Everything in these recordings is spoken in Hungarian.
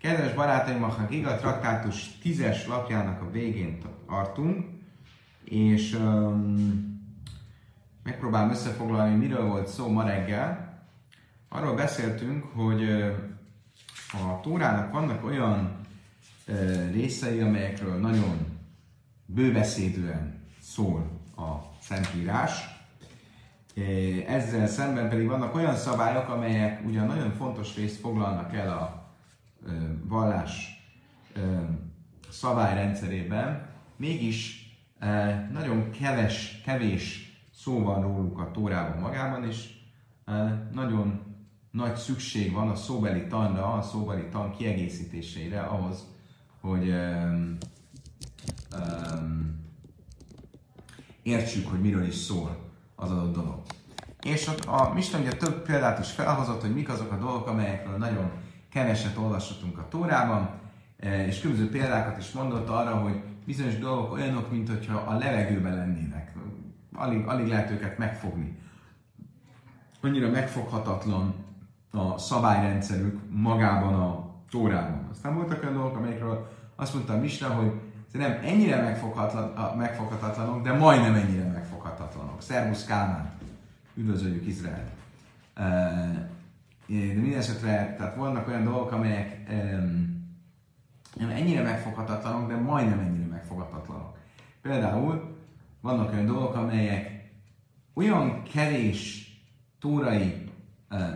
Kedves barátaim, a Giga Traktátus 10-es lapjának a végén tartunk, és um, megpróbálom összefoglalni, miről volt szó ma reggel. Arról beszéltünk, hogy a Tórának vannak olyan uh, részei, amelyekről nagyon bőbeszédűen szól a Szentírás, ezzel szemben pedig vannak olyan szabályok, amelyek ugyan nagyon fontos részt foglalnak el a vallás szabályrendszerében, mégis nagyon keves, kevés szó van róluk a Tórában magában, és nagyon nagy szükség van a szóbeli tanra, a szóbeli tan kiegészítéseire ahhoz, hogy um, um, értsük, hogy miről is szól az adott dolog. És ott a Misten ugye több példát is felhozott, hogy mik azok a dolgok, amelyekről nagyon keveset olvashatunk a Tórában, e, és különböző példákat is mondott arra, hogy bizonyos dolgok olyanok, mint hogyha a levegőben lennének. Alig, alig lehet őket megfogni. Annyira megfoghatatlan a szabályrendszerük magában a Tórában. Aztán voltak olyan dolgok, amelyekről azt mondta Misna, hogy nem ennyire megfoghatatlanok, de majdnem ennyire megfoghatatlanok. Szervusz Kálmán! Üdvözöljük Izrael! De minden esetre, tehát vannak olyan dolgok, amelyek nem ennyire megfoghatatlanok, de majdnem ennyire megfoghatatlanok. Például vannak olyan dolgok, amelyek olyan kevés tórai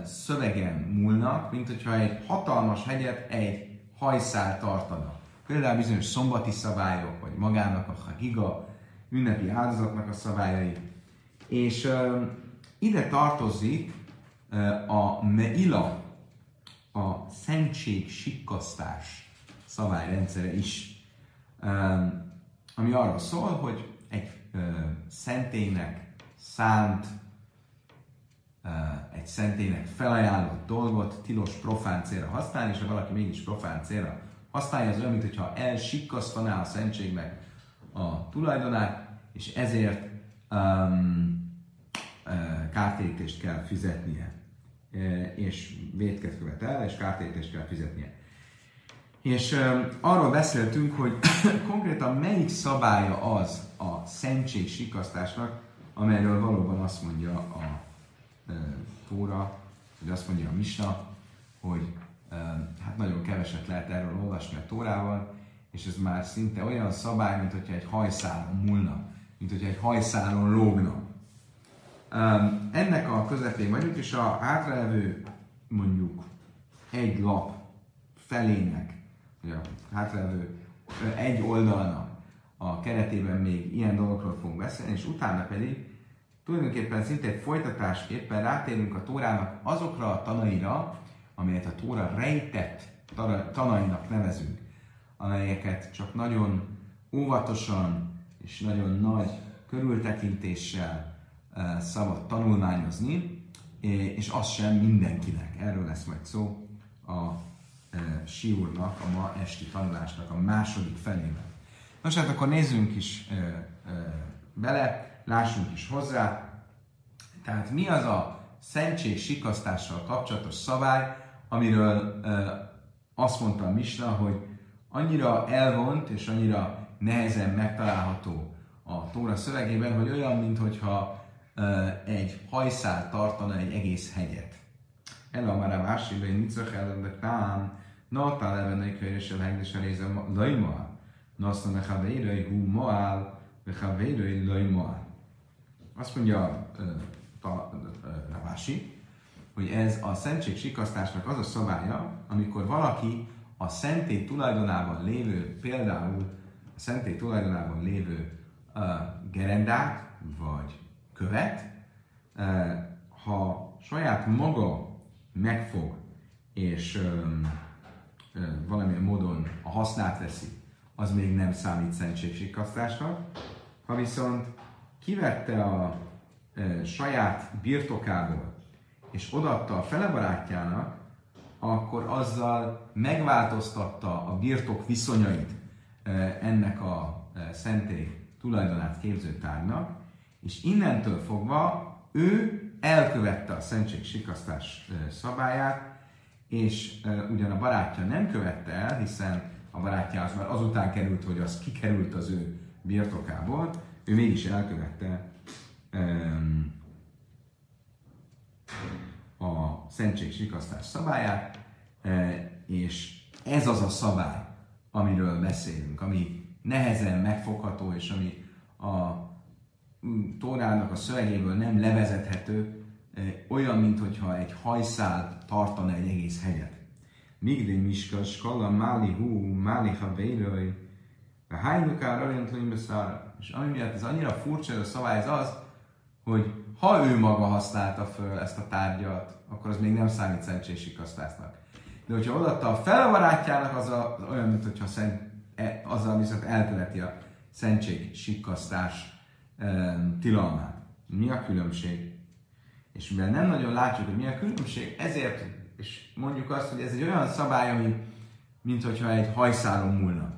szövegen múlnak, mint hogyha egy hatalmas hegyet egy hajszál tartana. Például bizonyos szombati szabályok, vagy magának a hagiga, ünnepi áldozatnak a szabályai. És uh, ide tartozik a meila, a szentség sikkasztás szabályrendszere is, ami arról szól, hogy egy szentélynek szánt, egy szentélynek felajánlott dolgot tilos profán célra használni, és ha valaki mégis profán célra használja, az olyan, mintha elsikkasztaná a szentségnek a tulajdonát, és ezért um, kártérítést kell fizetnie és vétket követ el, és kártérítést kell fizetnie. És arról beszéltünk, hogy konkrétan melyik szabálya az a szentség sikasztásnak, amelyről valóban azt mondja a e, Tóra, vagy azt mondja a Misna, hogy hát nagyon keveset lehet erről olvasni a Tórával, és ez már szinte olyan szabály, mint hogyha egy hajszálon múlna, mint hogyha egy hajszálon lógna. Ennek a közepén vagyunk, és a hátralévő mondjuk egy lap felének, vagy a hátralévő egy oldalnak a keretében még ilyen dolgokról fogunk beszélni, és utána pedig tulajdonképpen szinte egy folytatásképpen rátérünk a Tórának azokra a tanaira, amelyet a Tóra rejtett tanainak nevezünk, amelyeket csak nagyon óvatosan és nagyon nagy körültekintéssel szabad tanulmányozni, és az sem mindenkinek. Erről lesz majd szó a Siúrnak, a ma esti tanulásnak a második felében. Nos, hát akkor nézzünk is bele, lássunk is hozzá. Tehát mi az a szentség sikasztással kapcsolatos szabály, amiről azt mondta Misna, hogy annyira elvont és annyira nehezen megtalálható a Tóra szövegében, hogy olyan, mintha egy hajszál tartana egy egész hegyet. El a már a másik, hogy nincs ellen, tám, na tá leven egy kölyösel hegdés a része lajmoál. Na azt mondja, ha vérői hú moál, vagy ha vérői lajmoál. Azt mondja Ravási, hogy ez a szentség sikasztásnak az a szabálya, amikor valaki a szentély tulajdonában lévő, például a szentély tulajdonában lévő uh, gerendát, vagy követ, ha saját maga megfog, és valamilyen módon a hasznát veszi, az még nem számít szentségsikasztásnak. Ha viszont kivette a saját birtokából, és odaadta a fele barátjának, akkor azzal megváltoztatta a birtok viszonyait ennek a szentély tulajdonát képző tárgynak, és innentől fogva ő elkövette a szentség sikasztás szabályát, és ugyan a barátja nem követte el, hiszen a barátja az már azután került, hogy az kikerült az ő birtokából, ő mégis elkövette um, a szentség sikasztás szabályát, és ez az a szabály, amiről beszélünk, ami nehezen megfogható, és ami a Tórának a szövegéből nem levezethető, olyan, mintha egy hajszál tartana egy egész hegyet. Migdé miska, skala, máli hú, máli ha vérőj, a hánykár orientlőim beszára. És ami miatt ez annyira furcsa ez a szabály, ez az, hogy ha ő maga használta föl ezt a tárgyat, akkor az még nem számít szentségsikasztásnak. De hogyha odaadta a barátjának, az, a, az olyan, mint hogyha szent, e, azzal viszont eltöleti a szentség sikkasztás e, tilalmát. Mi a különbség? És mivel nem nagyon látjuk, hogy mi a különbség, ezért és mondjuk azt, hogy ez egy olyan szabály, ami mint hogyha egy hajszálon múlna.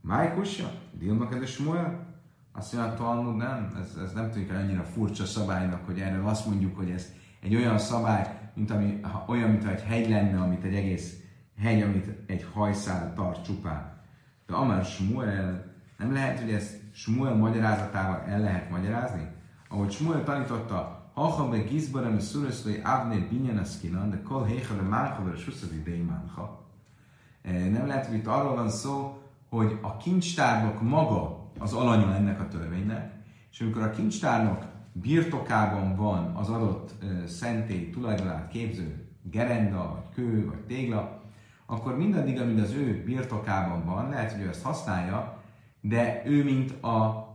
Májkusja? Dilma kedves Smuel? Azt mondja, a Talmud nem, ez, ez nem tűnik annyira furcsa szabálynak, hogy erről azt mondjuk, hogy ez egy olyan szabály, mint ami, olyan, mint egy hegy lenne, amit egy egész hegy, amit egy hajszál tart csupán. De Amar Smuel, nem lehet, hogy ezt Smuel magyarázatával el lehet magyarázni? Ahogy Smuel tanította, ha be gizbarem a szuraszlai avné binyanaszkinan, de kol mánha, vagy suszadi démánha. Nem lehet, hogy itt arról van szó, hogy a kincstárnok maga az alanya ennek a törvénynek, és amikor a kincstárnok birtokában van az adott uh, szentély tulajdonát képző gerenda, vagy kő, vagy tégla, akkor mindaddig, amíg az ő birtokában van, lehet, hogy ő ezt használja, de ő, mint a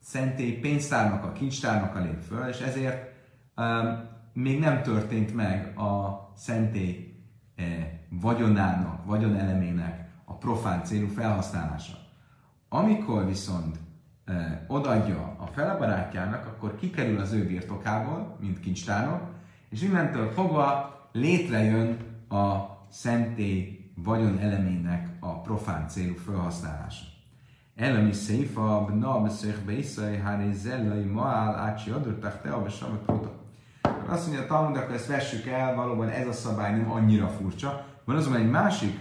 szentély pénztárnak, a kincstárnak a lép föl, és ezért um, még nem történt meg a szentély eh, vagyonának, vagyonelemének a profán célú felhasználása. Amikor viszont odaadja a felebarátjának, akkor kikerül az ő birtokából, mint kincstárnok, és innentől fogva létrejön a szentély vagyon elemének a profán célú felhasználása. Széfa, bna beszél beiszai, hári zellai maál, ácsi adottak, te a besamak prota. Azt mondja a Talmud, akkor ezt vessük el, valóban ez a szabály nem annyira furcsa. Van azonban egy másik,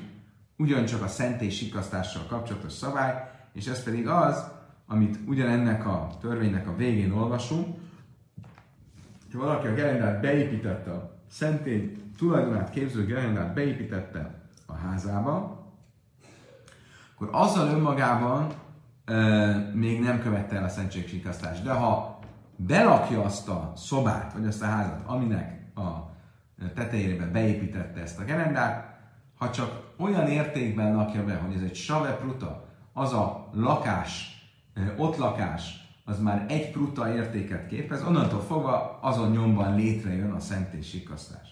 ugyancsak a szentély sikasztással kapcsolatos szabály, és ez pedig az, amit ugyanennek a törvénynek a végén olvasunk, ha valaki a gerendát beépítette, a szentély tulajdonát képző gerendát beépítette a házába, akkor azzal önmagában még nem követte el a szentségsikasztást. De ha belakja azt a szobát, vagy azt a házat, aminek a tetejébe beépítette ezt a gerendát, ha csak olyan értékben lakja be, hogy ez egy savepruta, az a lakás ott lakás az már egy pruta értéket képez, onnantól fogva azon nyomban létrejön a szentés sikasztás.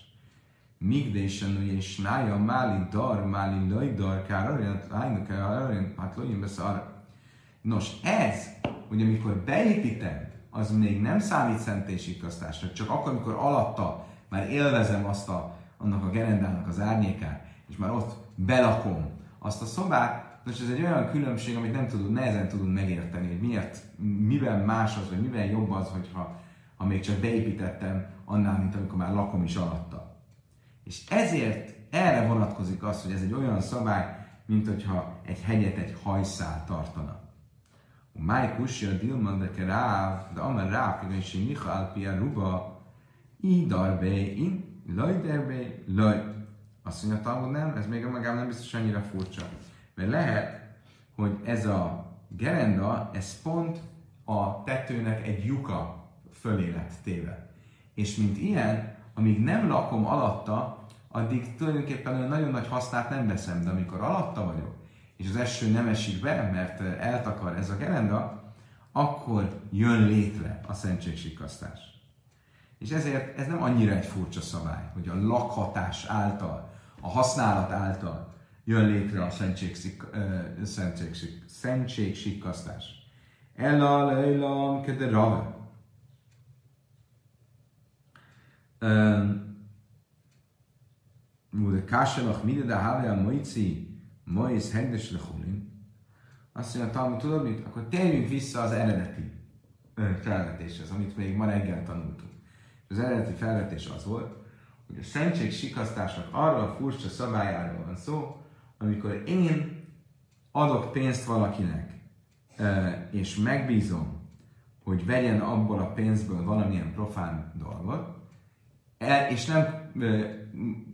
Migdésen és nája máli dar, máli laj dar, kár arjant, hát lójjön beszél arra. Nos, ez, hogy amikor beépítem, az még nem számít szentéssikasztásra, csak akkor, amikor alatta már élvezem azt a, annak a gerendának az árnyékát, és már ott belakom azt a szobát, Nos, ez egy olyan különbség, amit nem tudunk, nehezen tudunk megérteni, hogy miért, mivel más az, vagy mivel jobb az, hogyha ha még csak beépítettem annál, mint amikor már lakom is alatta. És ezért erre vonatkozik az, hogy ez egy olyan szabály, mint hogyha egy hegyet egy hajszál tartana. A máj kusja dilman de ráv, de amel ráv, és Michal pia ruba, i darbe in, laj derbe, laj. Azt mondja, Talmud nem, ez még magában nem biztos annyira furcsa. Mert lehet, hogy ez a gerenda, ez pont a tetőnek egy lyuka fölé lett téve. És mint ilyen, amíg nem lakom alatta, addig tulajdonképpen olyan nagyon nagy hasznát nem veszem, de amikor alatta vagyok, és az eső nem esik be, mert eltakar ez a gerenda, akkor jön létre a szentségsikasztás. És ezért ez nem annyira egy furcsa szabály, hogy a lakhatás által, a használat által jön létre a szentségsikkasztás. Ella lejlam kede rave. Múde káselach mide de hale a moici, moiz hendes lechulin. Azt mondja, Talmud, tudod mit? Akkor térjünk vissza az eredeti felvetéshez, amit még ma reggel tanultunk. Az eredeti felvetés az volt, hogy a szentség sikasztásnak arra a furcsa szabályáról van szó, amikor én adok pénzt valakinek, és megbízom, hogy vegyen abból a pénzből valamilyen profán dolgot, és nem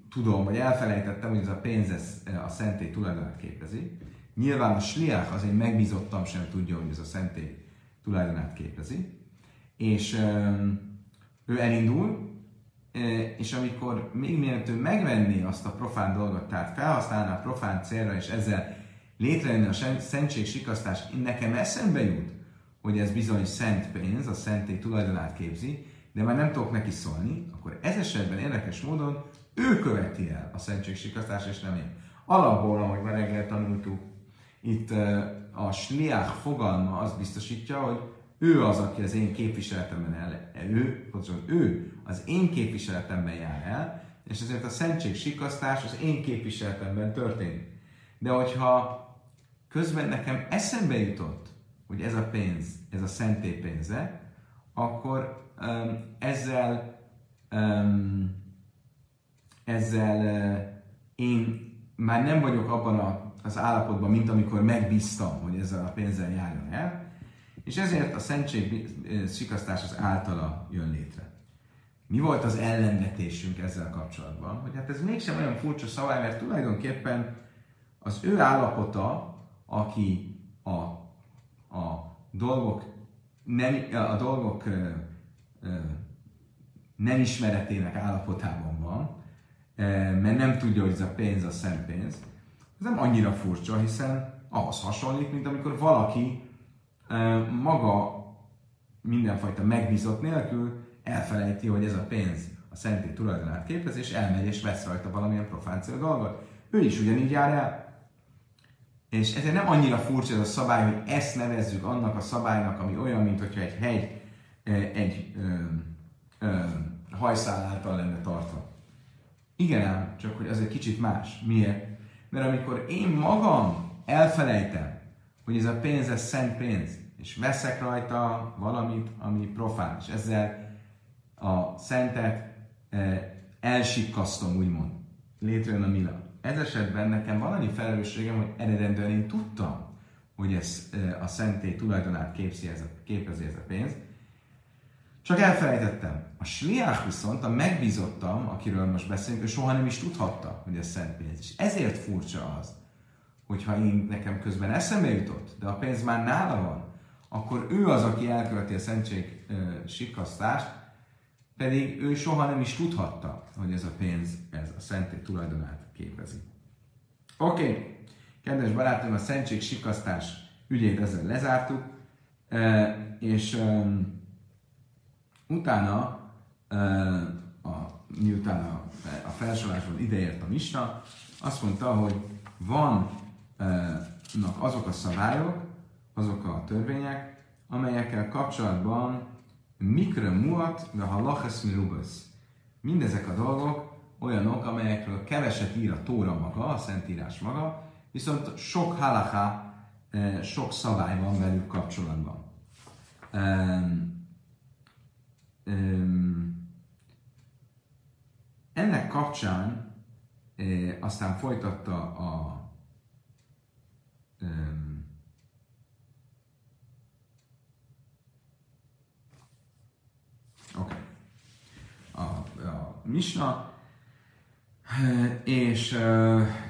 tudom, vagy elfelejtettem, hogy ez a pénz ez a szentély tulajdonát képezi. Nyilván a sliach, az én megbízottam sem tudja, hogy ez a szentély tulajdonát képezi. És ő elindul, és amikor még mielőtt ő megvenné azt a profán dolgot, tehát felhasználná a profán célra, és ezzel létrejönne a szentség sikasztás, nekem eszembe jut, hogy ez bizony szent pénz, a szentély tulajdonát képzi, de már nem tudok neki szólni, akkor ez esetben érdekes módon ő követi el a szentségsikasztást, és nem én. Alapból, ahogy már reggel tanultuk, itt a sliach fogalma azt biztosítja, hogy ő az, aki az én képviseletemben el, ő, pontosan ő az én képviseletemben jár el, és ezért a szentség sikasztás az én képviseletemben történik. De hogyha közben nekem eszembe jutott, hogy ez a pénz, ez a szentély pénze, akkor um, ezzel um, ezzel én már nem vagyok abban a, az állapotban, mint amikor megbíztam, hogy ezzel a pénzzel járjon el, és ezért a szentség sikasztás az általa jön létre. Mi volt az ellenvetésünk ezzel kapcsolatban? Hogy hát ez mégsem olyan furcsa szabály, mert tulajdonképpen az ő állapota, aki a, a dolgok nem, a dolgok nem ismeretének állapotában van, mert nem tudja, hogy ez a pénz a szent pénz, ez nem annyira furcsa, hiszen ahhoz hasonlít, mint amikor valaki maga mindenfajta megbízott nélkül elfelejti, hogy ez a pénz a szentély tulajdonát képez, és elmegy és vesz rajta valamilyen profáció dolgot. Ő is ugyanígy jár el. És ezért nem annyira furcsa ez a szabály, hogy ezt nevezzük annak a szabálynak, ami olyan, mint hogyha egy hegy egy ö, ö, hajszál által lenne tartva. Igen ám, csak hogy az egy kicsit más. Miért? Mert amikor én magam elfelejtem, hogy ez a pénz, ez szent pénz, és veszek rajta valamit, ami profán, és ezzel a szentet e, elsikkasztom, úgymond. Létrejön a mila. Ez esetben nekem van annyi felelősségem, hogy eredendően én tudtam, hogy ez e, a szentély tulajdonát képzi ez a, képezi ez a pénz, csak elfelejtettem. A sliach viszont, a megbízottam, akiről most beszélünk, ő soha nem is tudhatta, hogy ez szent pénz. És ezért furcsa az, hogyha én nekem közben eszembe jutott, de a pénz már nála van, akkor ő az, aki elkölti a szentség uh, sikasztást, pedig ő soha nem is tudhatta, hogy ez a pénz, ez a szentély tulajdonát képezi. Oké, okay. kedves barátom, a szentség sikasztás ügyét ezzel lezártuk, uh, és um, utána, a, miután a, a felsorolásban ideért a misna, azt mondta, hogy van azok a szabályok, azok a törvények, amelyekkel kapcsolatban mikre muat, de ha laches mirubasz. Mindezek a dolgok olyanok, amelyekről keveset ír a Tóra maga, a Szentírás maga, viszont sok halaká, sok szabály van velük kapcsolatban. Ennek kapcsán aztán folytatta a Oké. Okay. A, a Misna, és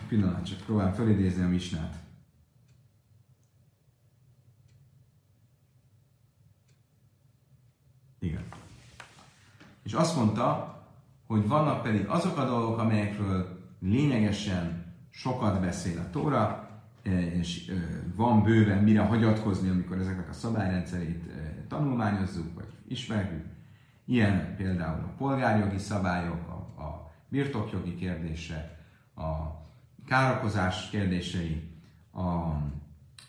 pillanat, csak próbálom felidézni a Misnát. Igen. És azt mondta, hogy vannak pedig azok a dolgok, amelyekről lényegesen sokat beszél a Tóra, és van bőven mire hagyatkozni, amikor ezeknek a szabályrendszerét tanulmányozzuk, vagy ismerjük. Ilyen például a polgárjogi szabályok, a, a birtokjogi kérdések, a károkozás kérdései, a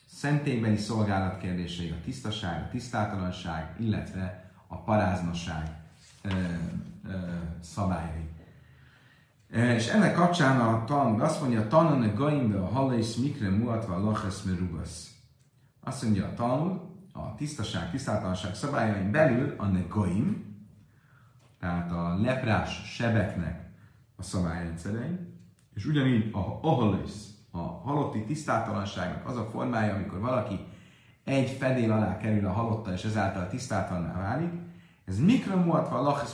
szentélybeli szolgálat kérdései, a tisztaság, a tisztátalanság, illetve a paráznosság szabályai. És ennek kapcsán a Talmud azt mondja, tanon a gaimbe a halais mikre muatva a laches merugasz. Azt mondja a Talmud, a tisztaság, tisztátalanság szabályain belül a gaim, tehát a leprás sebeknek a szabályrendszerein, és ugyanígy a ahalisz, a halotti tisztátalanságnak az a formája, amikor valaki egy fedél alá kerül a halottal, és ezáltal tisztátalanná válik, ez mikro muatva lachis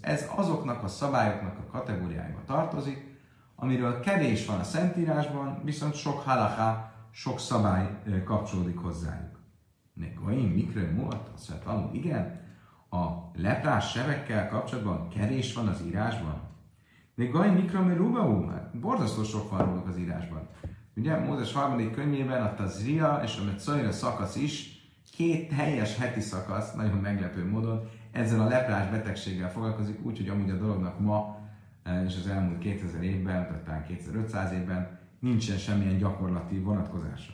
Ez azoknak a szabályoknak a kategóriájába tartozik, amiről kevés van a Szentírásban, viszont sok halaká, sok szabály kapcsolódik hozzájuk. Nekoim, mikro muat, azt mondta, igen, a leprás sevekkel kapcsolatban kevés van az írásban. De Gaj Mikra Merubaú, hát borzasztó sok van róluk az írásban. Ugye Mózes harmadik könyvében a Tazria és a Metzaira szakasz is két teljes heti szakasz, nagyon meglepő módon, ezzel a leprás betegséggel foglalkozik, úgyhogy amúgy a dolognak ma eh, és az elmúlt 2000 évben, vagy talán 2500 évben nincsen semmilyen gyakorlati vonatkozása.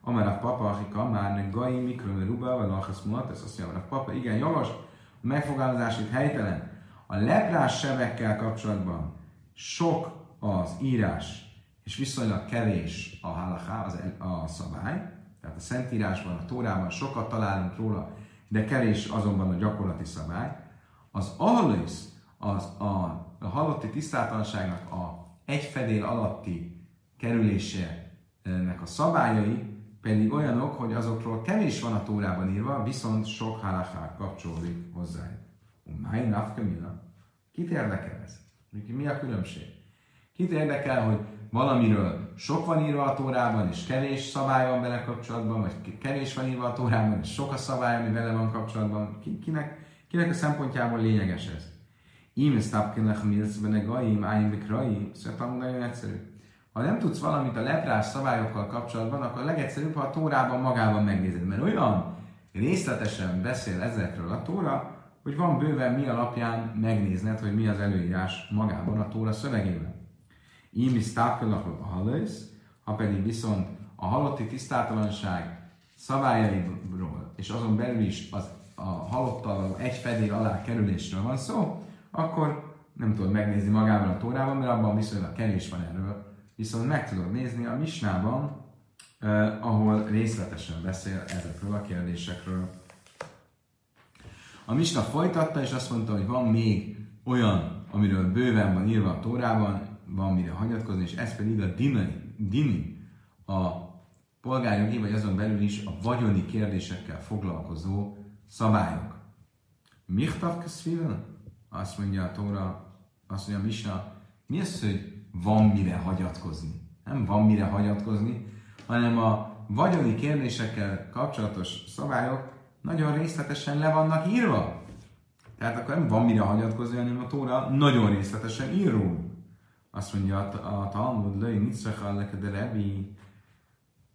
Amár a papa, aki kamár, gai mikron ruba, vagy lachasz mulat, ez azt mondja, a papa, igen, jogos, a megfogalmazás itt helytelen. A leprás sebekkel kapcsolatban sok az írás, és viszonylag kevés a halaká, az, a szabály, tehát a Szentírásban, a Tórában sokat találunk róla, de kevés azonban a gyakorlati szabály. Az ahalisz, az a, a halotti tisztátalanságnak a egy fedél alatti kerülésének a szabályai pedig olyanok, hogy azokról kevés van a Tórában írva, viszont sok halachá kapcsolódik hozzá. Máj nafkamina. Kit érdekel ez? Mi a különbség? Kit érdekel, hogy valamiről sok van írva a Tórában, és kevés szabály van vele kapcsolatban, vagy kevés van írva a Tórában, és sok a szabály, ami vele van kapcsolatban. Kinek, kinek a szempontjából lényeges ez? Ím sztapkenek milsz benne gaim, áim bekrai, szóval nagyon egyszerű. Ha nem tudsz valamit a leprás szabályokkal kapcsolatban, akkor legegyszerűbb, ha a Tórában magában megnézed, mert olyan részletesen beszél ezekről a Tóra, hogy van bőven mi alapján megnézned, hogy mi az előírás magában a Tóra szövegében. Ím is halősz, ha pedig viszont a halotti tisztátalanság szabályairól, és azon belül is az, a halottal egy fedél alá kerülésről van szó, akkor nem tudod megnézni magában a Tórában, mert abban viszonylag kevés van erről. Viszont meg tudod nézni a Misnában, eh, ahol részletesen beszél ezekről a kérdésekről. A Misna folytatta, és azt mondta, hogy van még olyan, amiről bőven van írva a Tórában, van mire hagyatkozni, és ez pedig a dini, dini a polgárjogi, vagy azon belül is a vagyoni kérdésekkel foglalkozó szabályok. Michtav keszfilen? Azt mondja a Tóra, azt mondja a Misna, mi az, hogy van mire hagyatkozni? Nem van mire hagyatkozni, hanem a vagyoni kérdésekkel kapcsolatos szabályok nagyon részletesen le vannak írva. Tehát akkor nem van mire hagyatkozni, hanem a Tóra nagyon részletesen ír azt mondja a Talmud, löj nitzrach de Rebi,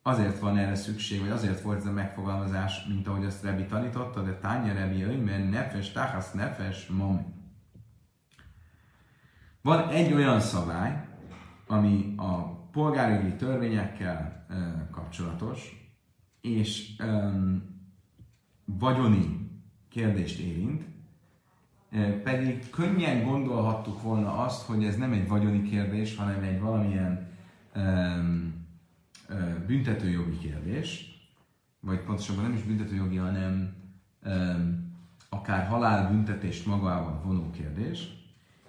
azért van erre szükség, vagy azért volt ez a megfogalmazás, mint ahogy azt Rebi tanította, de tánya Rebi, mert nefes, tachasz, nefes, mom. Van egy olyan szabály, ami a polgárjogi törvényekkel e, kapcsolatos, és e, vagyoni kérdést érint, pedig könnyen gondolhattuk volna azt, hogy ez nem egy vagyoni kérdés, hanem egy valamilyen um, büntetőjogi kérdés, vagy pontosabban nem is büntetőjogi, hanem um, akár halálbüntetést magával vonó kérdés,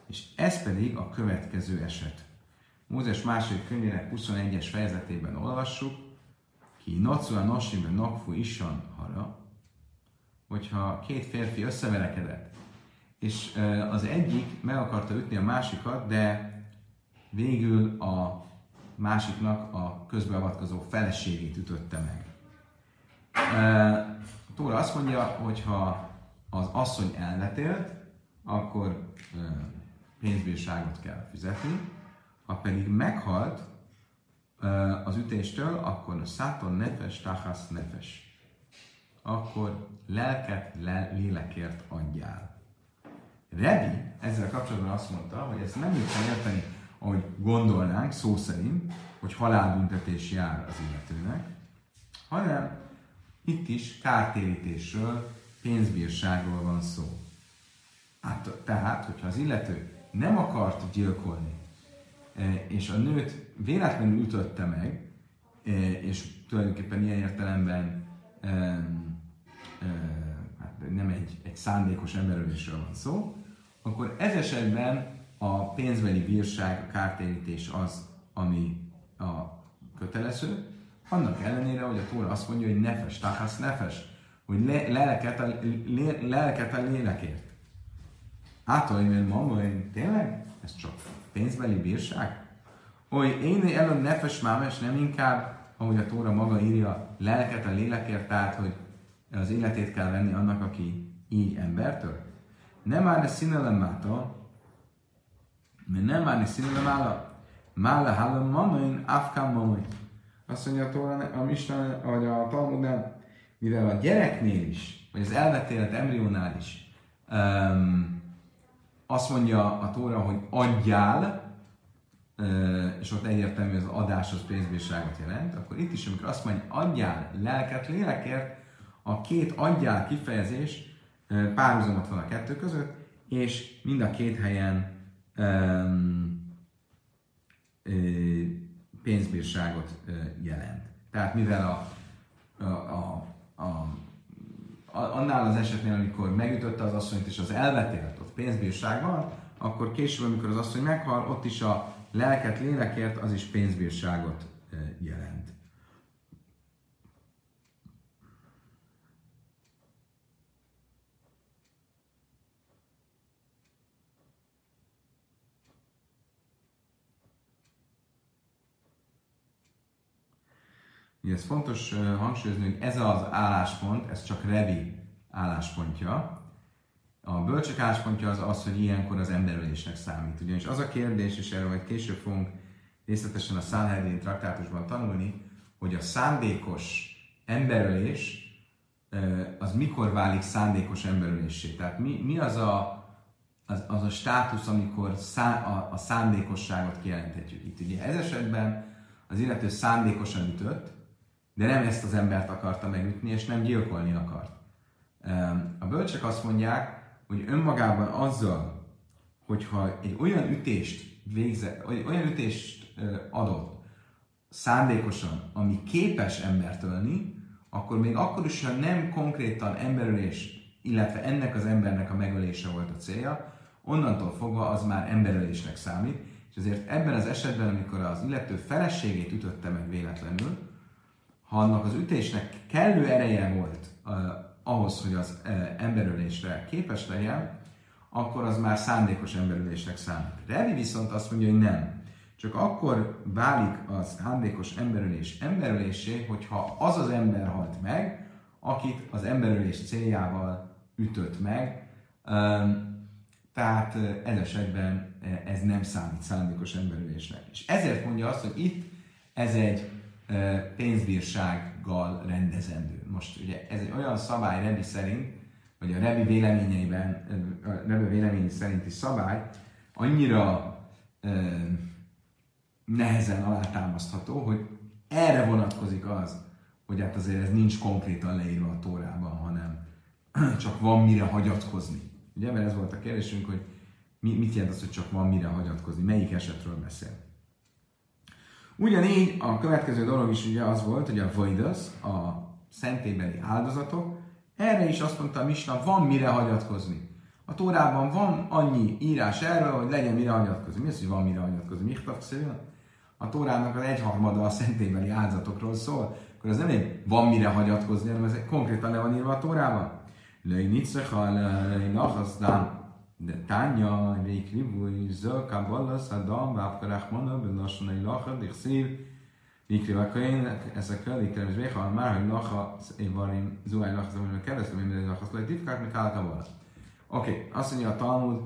és ez pedig a következő eset. Mózes második könyvének 21-es fejezetében olvassuk, ki nocua nosim nokfu isan hara, hogyha két férfi összeverekedett, és az egyik meg akarta ütni a másikat, de végül a másiknak a közbeavatkozó feleségét ütötte meg. Tóra azt mondja, hogy ha az asszony elvetélt, akkor pénzbírságot kell fizetni, ha pedig meghalt az ütéstől, akkor a száton nefes, tachasz nefes. Akkor lelket le, lélekért adjál. Rebi ezzel kapcsolatban azt mondta, hogy ezt nem úgy kell érteni, ahogy gondolnánk, szó szerint, hogy halálbüntetés jár az illetőnek, hanem itt is kártérítésről, pénzbírságról van szó. Hát, tehát, hogyha az illető nem akart gyilkolni, e, és a nőt véletlenül ütötte meg, e, és tulajdonképpen ilyen értelemben hát nem egy, egy szándékos emberölésről van szó, akkor ez esetben a pénzbeli bírság, a kártérítés az, ami a kötelező, annak ellenére, hogy a Tóra azt mondja, hogy nefes, tahasz nefes, hogy le, lelket, a, lé, lelket a lélekért. Mert mama, én tényleg? Ez csak pénzbeli bírság? Oly, én elő nefes mámes, nem inkább, ahogy a Tóra maga írja, lelket a lélekért, tehát, hogy az életét kell venni annak, aki így embertől? Nem már ne színelem máta, mert nem már ne színelem mála, hálom mamain, afkám mamain. Azt mondja a Tóra, a Misna, vagy a Talmudnál, mivel a gyereknél is, vagy az elvetélet embriónál is um, azt mondja a Tóra, hogy adjál, és ott egyértelmű az adás az pénzbírságot jelent, akkor itt is, amikor azt mondja, adjál lelket lélekért, a két adjál kifejezés párhuzamot van a kettő között, és mind a két helyen um, pénzbírságot jelent. Tehát mivel a, a, a, a, annál az esetnél, amikor megütötte az asszonyt és az elvetélt, ott pénzbírság akkor később, amikor az asszony meghal, ott is a lelket lélekért, az is pénzbírságot jelent. Ugye ez fontos hangsúlyozni, hogy ez az álláspont, ez csak Revi álláspontja. A bölcsök álláspontja az az, hogy ilyenkor az emberölésnek számít. Ugyanis az a kérdés, és erről majd később fogunk részletesen a Sanhedrin traktátusban tanulni, hogy a szándékos emberölés az mikor válik szándékos emberölésé. Tehát mi, mi az, a, az, az a státusz, amikor szá, a, a szándékosságot kijelenthetjük. Itt ugye ez esetben az illető szándékosan ütött, de nem ezt az embert akarta megütni, és nem gyilkolni akart. A bölcsek azt mondják, hogy önmagában azzal, hogyha egy olyan ütést végzett, olyan ütést adott szándékosan, ami képes embert ölni, akkor még akkor is, ha nem konkrétan emberölés, illetve ennek az embernek a megölése volt a célja, onnantól fogva az már emberölésnek számít, és ezért ebben az esetben, amikor az illető feleségét ütötte meg véletlenül, ha annak az ütésnek kellő ereje volt uh, ahhoz, hogy az uh, emberölésre képes legyen, akkor az már szándékos emberölésnek számít. Revi viszont azt mondja, hogy nem. Csak akkor válik a szándékos emberölés emberölésé, hogyha az az ember halt meg, akit az emberölés céljával ütött meg. Tehát ez esetben ez nem számít szándékos emberülésnek. És ezért mondja azt, hogy itt ez egy pénzbírsággal rendezendő. Most ugye ez egy olyan szabály Rebi szerint, vagy a Rebi véleményeiben, a Rebi vélemény szerinti szabály annyira nehezen alátámasztható, hogy erre vonatkozik az, hogy hát azért ez nincs konkrétan leírva a Tórában, hanem csak van mire hagyatkozni. Ugye, mert ez volt a kérdésünk, hogy mi, mit jelent az, hogy csak van mire hagyatkozni, melyik esetről beszél. Ugyanígy a következő dolog is ugye az volt, hogy a Vajdasz, a szentébeli áldozatok, erre is azt mondta a Misna, van mire hagyatkozni. A Tórában van annyi írás erről, hogy legyen mire hagyatkozni. Mi az, hogy van mire hagyatkozni? Michtav A Tórának az egyharmada a szentébeli áldozatokról szól, akkor ez nem egy van mire hagyatkozni, hanem ez konkrétan le van írva a Tórában. Löj nicsecha, löj nachazdán, de Tanya, Reik Ribui, Zöl, Kabbalah, Szadam, Vápkarach Mana, Belasson egy lacha, Dixív, Mikri Vakain, ezekkel, Likre és Véha, már, hogy lacha, Évarim, Zuhaj lacha, Zuhaj keresztül, minden lacha, Szlaj Tivkák, meg Kál Kabbalah. Oké, azt mondja a Talmud,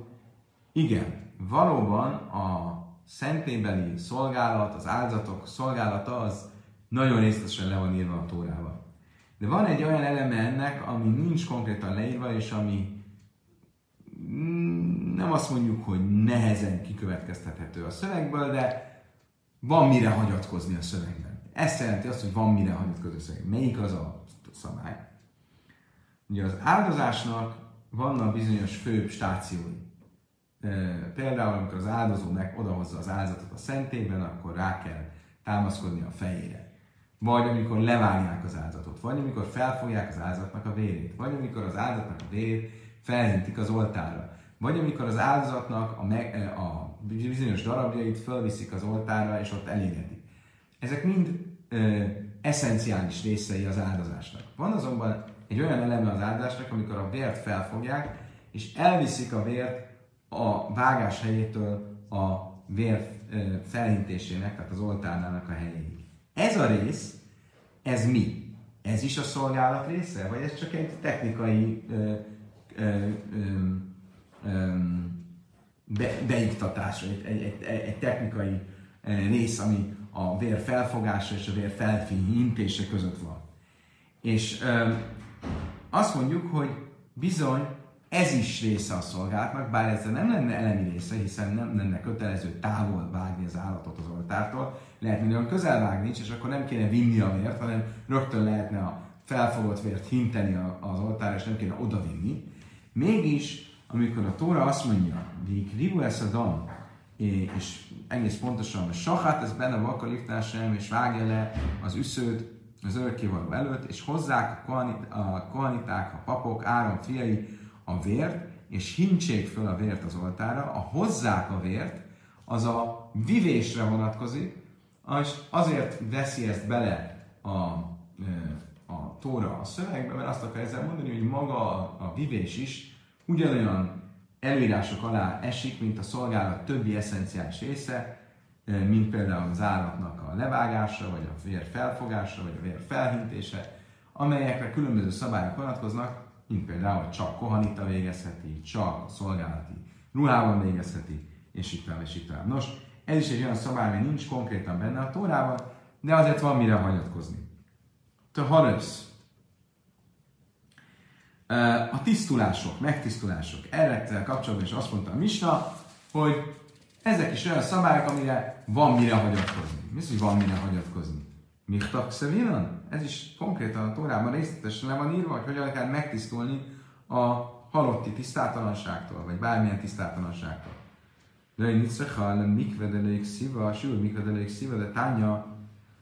igen, valóban a szentélybeli szolgálat, az áldozatok szolgálata az nagyon részletesen le van írva a Tórával. De van egy olyan eleme ennek, ami nincs konkrétan leírva, és ami nem azt mondjuk, hogy nehezen kikövetkeztethető a szövegből, de van mire hagyatkozni a szövegben. Ez jelenti azt, hogy van mire hagyatkozni a szövegben. Melyik az a szabály? Ugye az áldozásnak vannak bizonyos főbb stációi. Például, amikor az áldozó meg odahozza az áldozatot a szentében, akkor rá kell támaszkodni a fejére. Vagy amikor levágják az áldozatot, vagy amikor felfogják az áldozatnak a vérét, vagy amikor az áldozatnak a vérét felhintik az oltára. Vagy amikor az áldozatnak a, me- a bizonyos darabjait fölviszik az oltára, és ott elégetik. Ezek mind ö, eszenciális részei az áldozásnak. Van azonban egy olyan eleme az áldásnak, amikor a vért felfogják, és elviszik a vért a vágás helyétől a vér felhintésének, tehát az oltárnának a helyéig. Ez a rész, ez mi? Ez is a szolgálat része? Vagy ez csak egy technikai be, egy, egy, egy, technikai rész, ami a vér felfogása és a vér felfintése között van. És ö, azt mondjuk, hogy bizony ez is része a szolgálatnak, bár ez nem lenne elemi része, hiszen nem lenne kötelező távol vágni az állatot az oltártól, lehetne nagyon közel vágni, és akkor nem kéne vinni a vért, hanem rögtön lehetne a felfogott vért hinteni az oltárra, és nem kéne odavinni. Mégis, amikor a Tóra azt mondja, hogy ribu ez a dam, és egész pontosan a sahát, ez benne a sem, és vágja le az üszőt az örökkévaló előtt, és hozzák a kohaniták, a papok, Áron fiai, a vért, és hintsék föl a vért az oltára, a hozzák a vért, az a vivésre vonatkozik, és azért veszi ezt bele a, a tóra a szövegbe, mert azt akar ezzel mondani, hogy maga a vivés is ugyanolyan előírások alá esik, mint a szolgálat többi eszenciális része, mint például az állatnak a levágása, vagy a vér felfogása, vagy a vér felhintése, amelyekre különböző szabályok vonatkoznak, mint például, csak kohanita végezheti, csak szolgálati ruhában végezheti, és így tovább, és így tovább. Nos, ez is egy olyan szabály, ami nincs konkrétan benne a tórában, de azért van mire hagyatkozni. Te harösz. A tisztulások, megtisztulások. Erre kapcsolatban is azt mondta a Misna, hogy ezek is olyan szabályok, amire van mire hagyatkozni. Mi az, hogy van mire hagyatkozni? Michtak Szevinan? Ez is konkrétan a Tórában részletesen le van írva, hogy hogyan kell megtisztulni a halotti tisztátalanságtól, vagy bármilyen tisztátalanságtól. Lőj nicrecha, le mikvedelők szíva, sül mikvedelők szíva, de tánya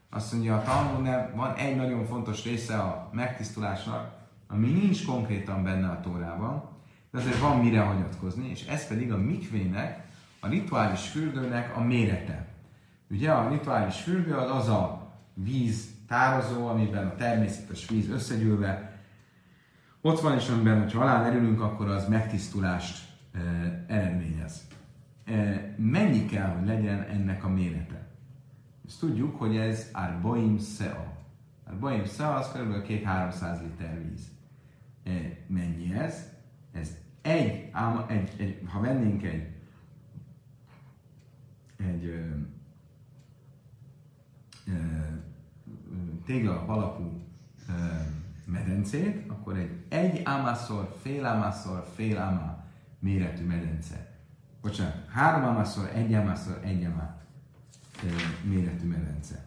azt mondja, a Talmud van egy nagyon fontos része a megtisztulásnak, ami nincs konkrétan benne a Tórában, de azért van mire hagyatkozni, és ez pedig a mikvének, a rituális fürdőnek a mérete. Ugye a rituális fürdő az az a víz tározó, amiben a természetes víz összegyűlve ott van, és amiben, hogyha alá erülünk, akkor az megtisztulást e, eredményez. E, mennyi kell, hogy legyen ennek a mérete? Ezt tudjuk, hogy ez Arboim Szea. Arboim Szea az kb. 2-300 liter víz. E, mennyi ez? Ez egy, ám, egy, egy, ha vennénk egy, egy tégla alapú medencét, akkor egy egy ámászor, fél ámászor, fél ámá méretű medence. Bocsánat, három ámászor, egy ámászor, egy ámá méretű medence.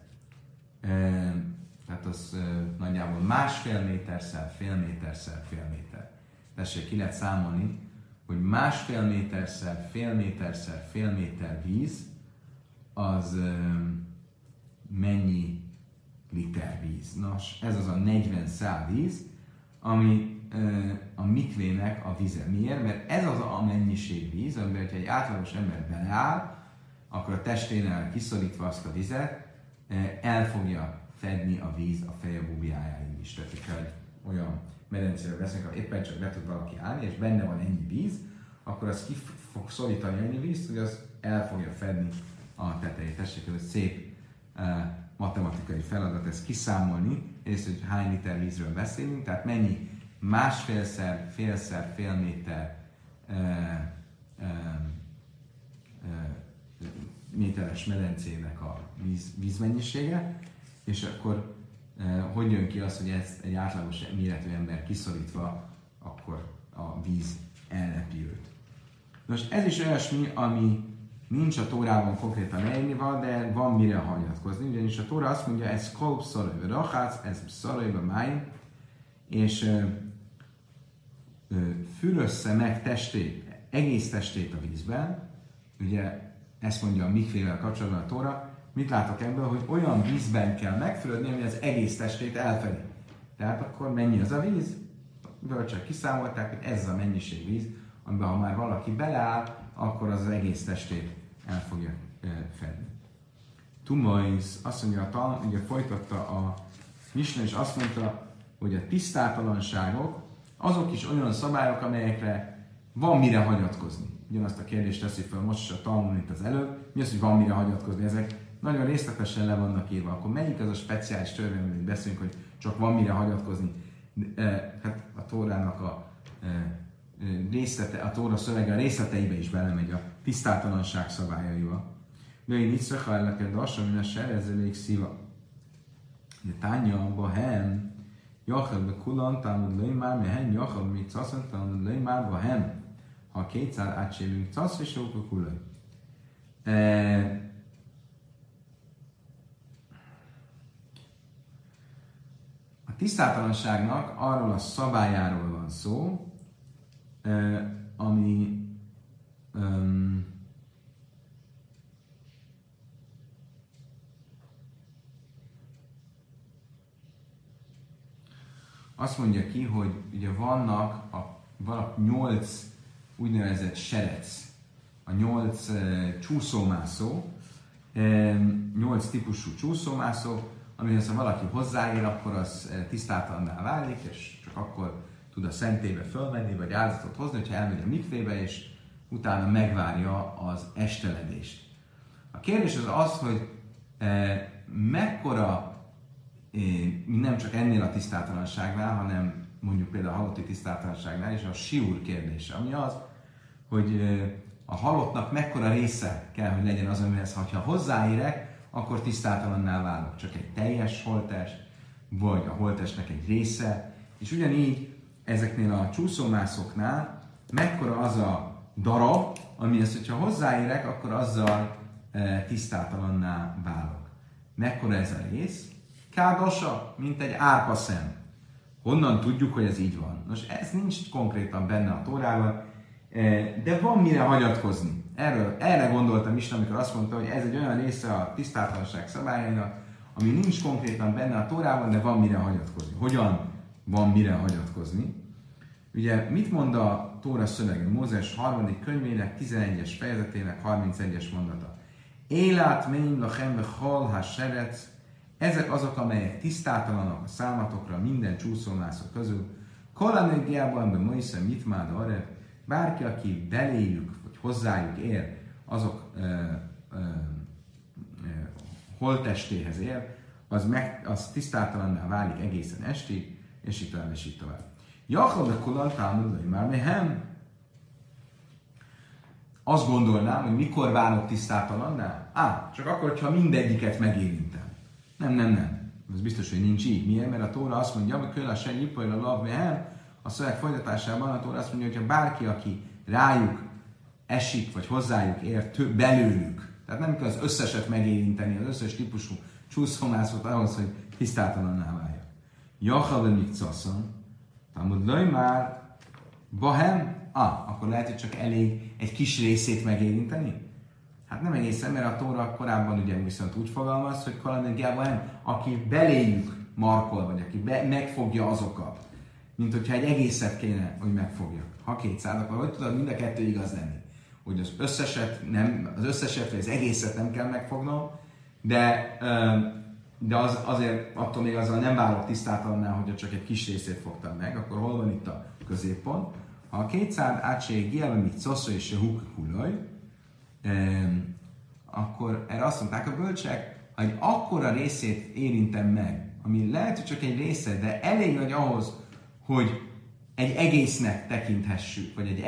Tehát az nagyjából másfél méterszer, fél méterszer, fél méter. Tessék, ki lehet számolni, hogy másfél méterszer, fél méterszer, fél méter víz, az mennyi liter víz. Nos, ez az a 40 szál víz, ami a mikvének a vize. Miért? Mert ez az a mennyiség víz, amiben, hogyha egy átlagos ember beleáll, akkor a testénél kiszorítva azt a vizet, el fogja fedni a víz a feje bubiájáig is. Tehát, hogyha egy olyan medencéről veszünk, ahol éppen csak be tud valaki állni, és benne van ennyi víz, akkor az ki fog szorítani ennyi vízt, hogy az el fogja fedni a tetejét. Tessék, hogy szép matematikai feladat ez kiszámolni, és hogy hány liter vízről beszélünk, tehát mennyi másfélszer, félszer, fél méter e, méteres medencének a víz, vízmennyisége, és akkor e, hogy jön ki az, hogy ezt egy átlagos méretű ember kiszorítva, akkor a víz ellepi őt. Most ez is olyasmi, ami nincs a Tórában konkrétan leírva, de van mire hagyatkozni, ugyanis a Tóra azt mondja, ez kolb szarajba rachác, ez szarajba máj, és ö, ö, fürössze meg testét, egész testét a vízben, ugye ezt mondja a mikvével kapcsolatban a Tóra, mit látok ebből, hogy olyan vízben kell megfürödni, ami az egész testét elfedi. Tehát akkor mennyi az a víz? Bölcsek kiszámolták, hogy ez a mennyiség víz, amiben ha már valaki beleáll, akkor az, az egész testét el fogja fedni. Tumais azt mondja, a tal, ugye folytatta a Misna, és azt mondta, hogy a tisztátalanságok, azok is olyan szabályok, amelyekre van mire hagyatkozni. Ugyanazt a kérdést teszi fel most is a Talmud, mint az előbb. Mi az, hogy van mire hagyatkozni? Ezek nagyon részletesen le vannak írva. Akkor melyik az a speciális törvény, amit beszélünk, hogy csak van mire hagyatkozni? Hát a Tórának a részlete, a Tóra szövege a részleteibe is belemegy a tisztátalanság szabályaival. Női Nitzrecha elleket lassan, mint a serezzelék szíva. Tánya, Bahem, Jachel be kulan, Talmud Leimár, Mehen, Jachel mi caszon, Talmud Leimár, Bahem. Ha kétszer átsélünk casz, és jók a kulaj. Tisztátalanságnak arról a szabályáról van szó, ami um, azt mondja ki, hogy ugye vannak a, vannak nyolc úgynevezett serec, a nyolc uh, csúszómászó, um, nyolc típusú csúszómászó, amihez ha valaki hozzáér, akkor az uh, tisztátalanná válik, és csak akkor tud a szentébe fölmenni, vagy áldozatot hozni, hogyha elmegy a mikvébe, és utána megvárja az esteledést. A kérdés az az, hogy e, mekkora, e, nem csak ennél a tisztátalanságnál, hanem mondjuk például a halotti tisztátalanságnál is a siúr kérdése, ami az, hogy a halottnak mekkora része kell, hogy legyen az, amihez, ha hozzáérek, akkor tisztátalanná válok. Csak egy teljes holtest, vagy a holtestnek egy része, és ugyanígy ezeknél a csúszómászoknál mekkora az a darab, amihez, hogyha hozzáérek, akkor azzal e, tisztátalanná válok. Mekkora ez a rész? Kádosa, mint egy árpa szem. Honnan tudjuk, hogy ez így van? Nos, ez nincs konkrétan benne a tórában, e, de van mire hagyatkozni. Erről, erre gondoltam is, amikor azt mondta, hogy ez egy olyan része a tisztátalanság szabályainak, ami nincs konkrétan benne a tórában, de van mire hagyatkozni. Hogyan van mire hagyatkozni? Ugye mit mond a Tóra szövege? Mózes harmadik könyvének 11-es fejezetének 31-es mondata. Élát mény lachem hal ha serec, ezek azok, amelyek tisztátalanok a számatokra minden csúszómászok közül. Kolanégiában be Moise mit mád arre, bárki, aki beléjük, hozzájuk ér, azok ö, ö, ö, holtestéhez ér, az, meg, az tisztátalanná válik egészen estig, és így tovább, és így tovább. Jachal de kulal támad már mehem. Azt gondolnám, hogy mikor válok tisztátalanná? Á, csak akkor, hogyha mindegyiket megérintem. Nem, nem, nem. Ez biztos, hogy nincs így. Miért? Mert a Tóra azt mondja, hogy kölle se a lav mehem, a szöveg folytatásában a Tóra azt mondja, hogy ha bárki, aki rájuk esik, vagy hozzájuk ér, több belőlük, tehát nem kell az összeset megérinteni, az összes típusú csúszómászot ahhoz, hogy tisztátalanná válja. Jachal de Talmud lőj már, Bahem, ah, akkor lehet, hogy csak elég egy kis részét megérinteni? Hát nem egészen, mert a Tóra korábban ugye viszont úgy fogalmaz, hogy Kalanegiában, aki beléjük markol, vagy aki be, megfogja azokat, mint hogyha egy egészet kéne, hogy megfogja. Ha kétszáz, akkor hogy tudod mind a kettő igaz lenni? Hogy az összeset, nem, az összeset, vagy az egészet nem kell megfognom, de de az, azért attól még azzal nem válok tisztátlanná, hogyha csak egy kis részét fogtam meg, akkor hol van itt a középpont? Ha a kétszád átség mit szoszó és se kulaj, akkor erre azt mondták a bölcsek, ha egy akkora részét érintem meg, ami lehet, hogy csak egy része, de elég nagy ahhoz, hogy egy egésznek tekinthessük, vagy egy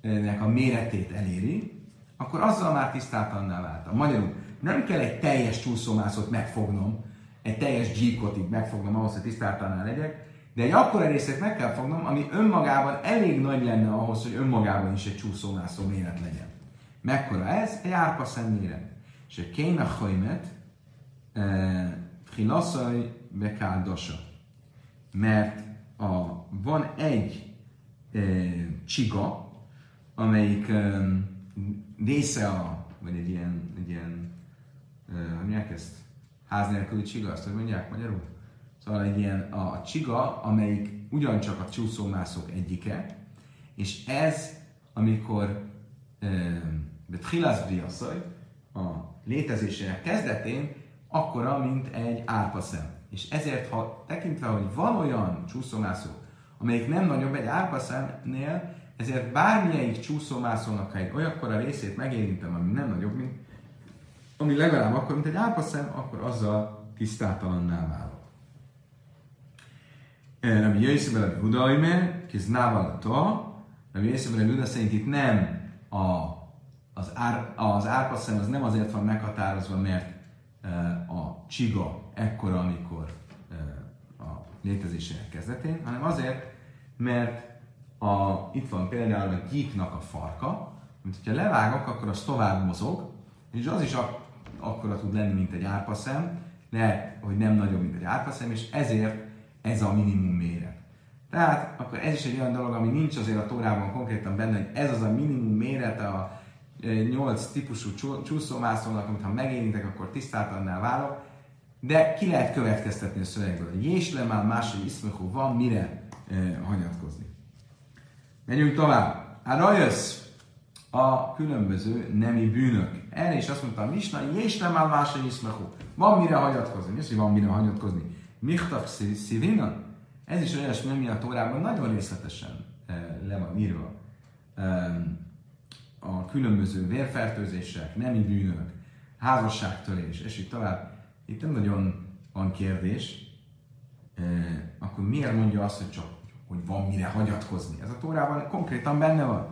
egésznek a méretét eléri, akkor azzal már tisztátalanná váltam. Magyarul, nem kell egy teljes csúszómászot megfognom, egy teljes gyíkotig megfognom ahhoz, hogy tisztáltalán legyek, de egy akkora részét meg kell fognom, ami önmagában elég nagy lenne ahhoz, hogy önmagában is egy csúszómászó méret legyen. Mekkora ez? Egy árpa méret. És egy kéne hajmet, hilaszaj eh, bekáldosa. Mert a, van egy e, csiga, amelyik e, része a, vagy egy ilyen, egy ilyen hogy mondják ezt? Ház nélküli csiga, azt hogy mondják magyarul? Szóval egy ilyen a csiga, amelyik ugyancsak a csúszómászok egyike, és ez, amikor e, de Tchilas Briaszaj, a létezésének kezdetén, akkora, mint egy árpaszem. És ezért, ha tekintve, hogy van olyan csúszómászó, amelyik nem nagyobb egy árpaszemnél, ezért bármilyeik csúszómászónak, ha egy olyakkora részét megérintem, ami nem nagyobb, mint ami legalább akkor, mint egy árpaszem, akkor azzal tisztátalanná válok. Rabbi Jöjjszöbe Rabbi Hudaime, kiz návalata, Rabbi Jöjjszöbe Rabbi Huda szerint itt nem a, az, ár, az árpaszem az nem azért van meghatározva, mert a csiga ekkora, amikor a létezésének kezdetén, hanem azért, mert a, itt van például a gyíknak a farka, mint hogyha levágok, akkor az tovább mozog, és az is ak- akkora tud lenni, mint egy árpaszem, de hogy nem nagyobb, mint egy árpaszem, és ezért ez a minimum méret. Tehát akkor ez is egy olyan dolog, ami nincs azért a tórában konkrétan benne, hogy ez az a minimum méret a 8 típusú csúszómászónak, amit ha megérintek, akkor tisztátannál válok, de ki lehet következtetni a szövegből. Jésle már másik iszmekó van, mire eh, hagyatkozni. Menjünk tovább. Arajössz a különböző nemi bűnök. Erre is azt mondta a Misna, Jésle már másik iszmekó. Van mire hagyatkozni. Mi van mire hagyatkozni? Michtav szivina? Ez is olyasmi, ami a Tórában nagyon részletesen eh, le van írva. Eh, a különböző vérfertőzések, nemi bűnök, házasságtörés, és így tovább. Itt nem nagyon van kérdés. E, akkor miért mondja azt, hogy csak hogy van mire hagyatkozni? Ez a Tórában konkrétan benne van.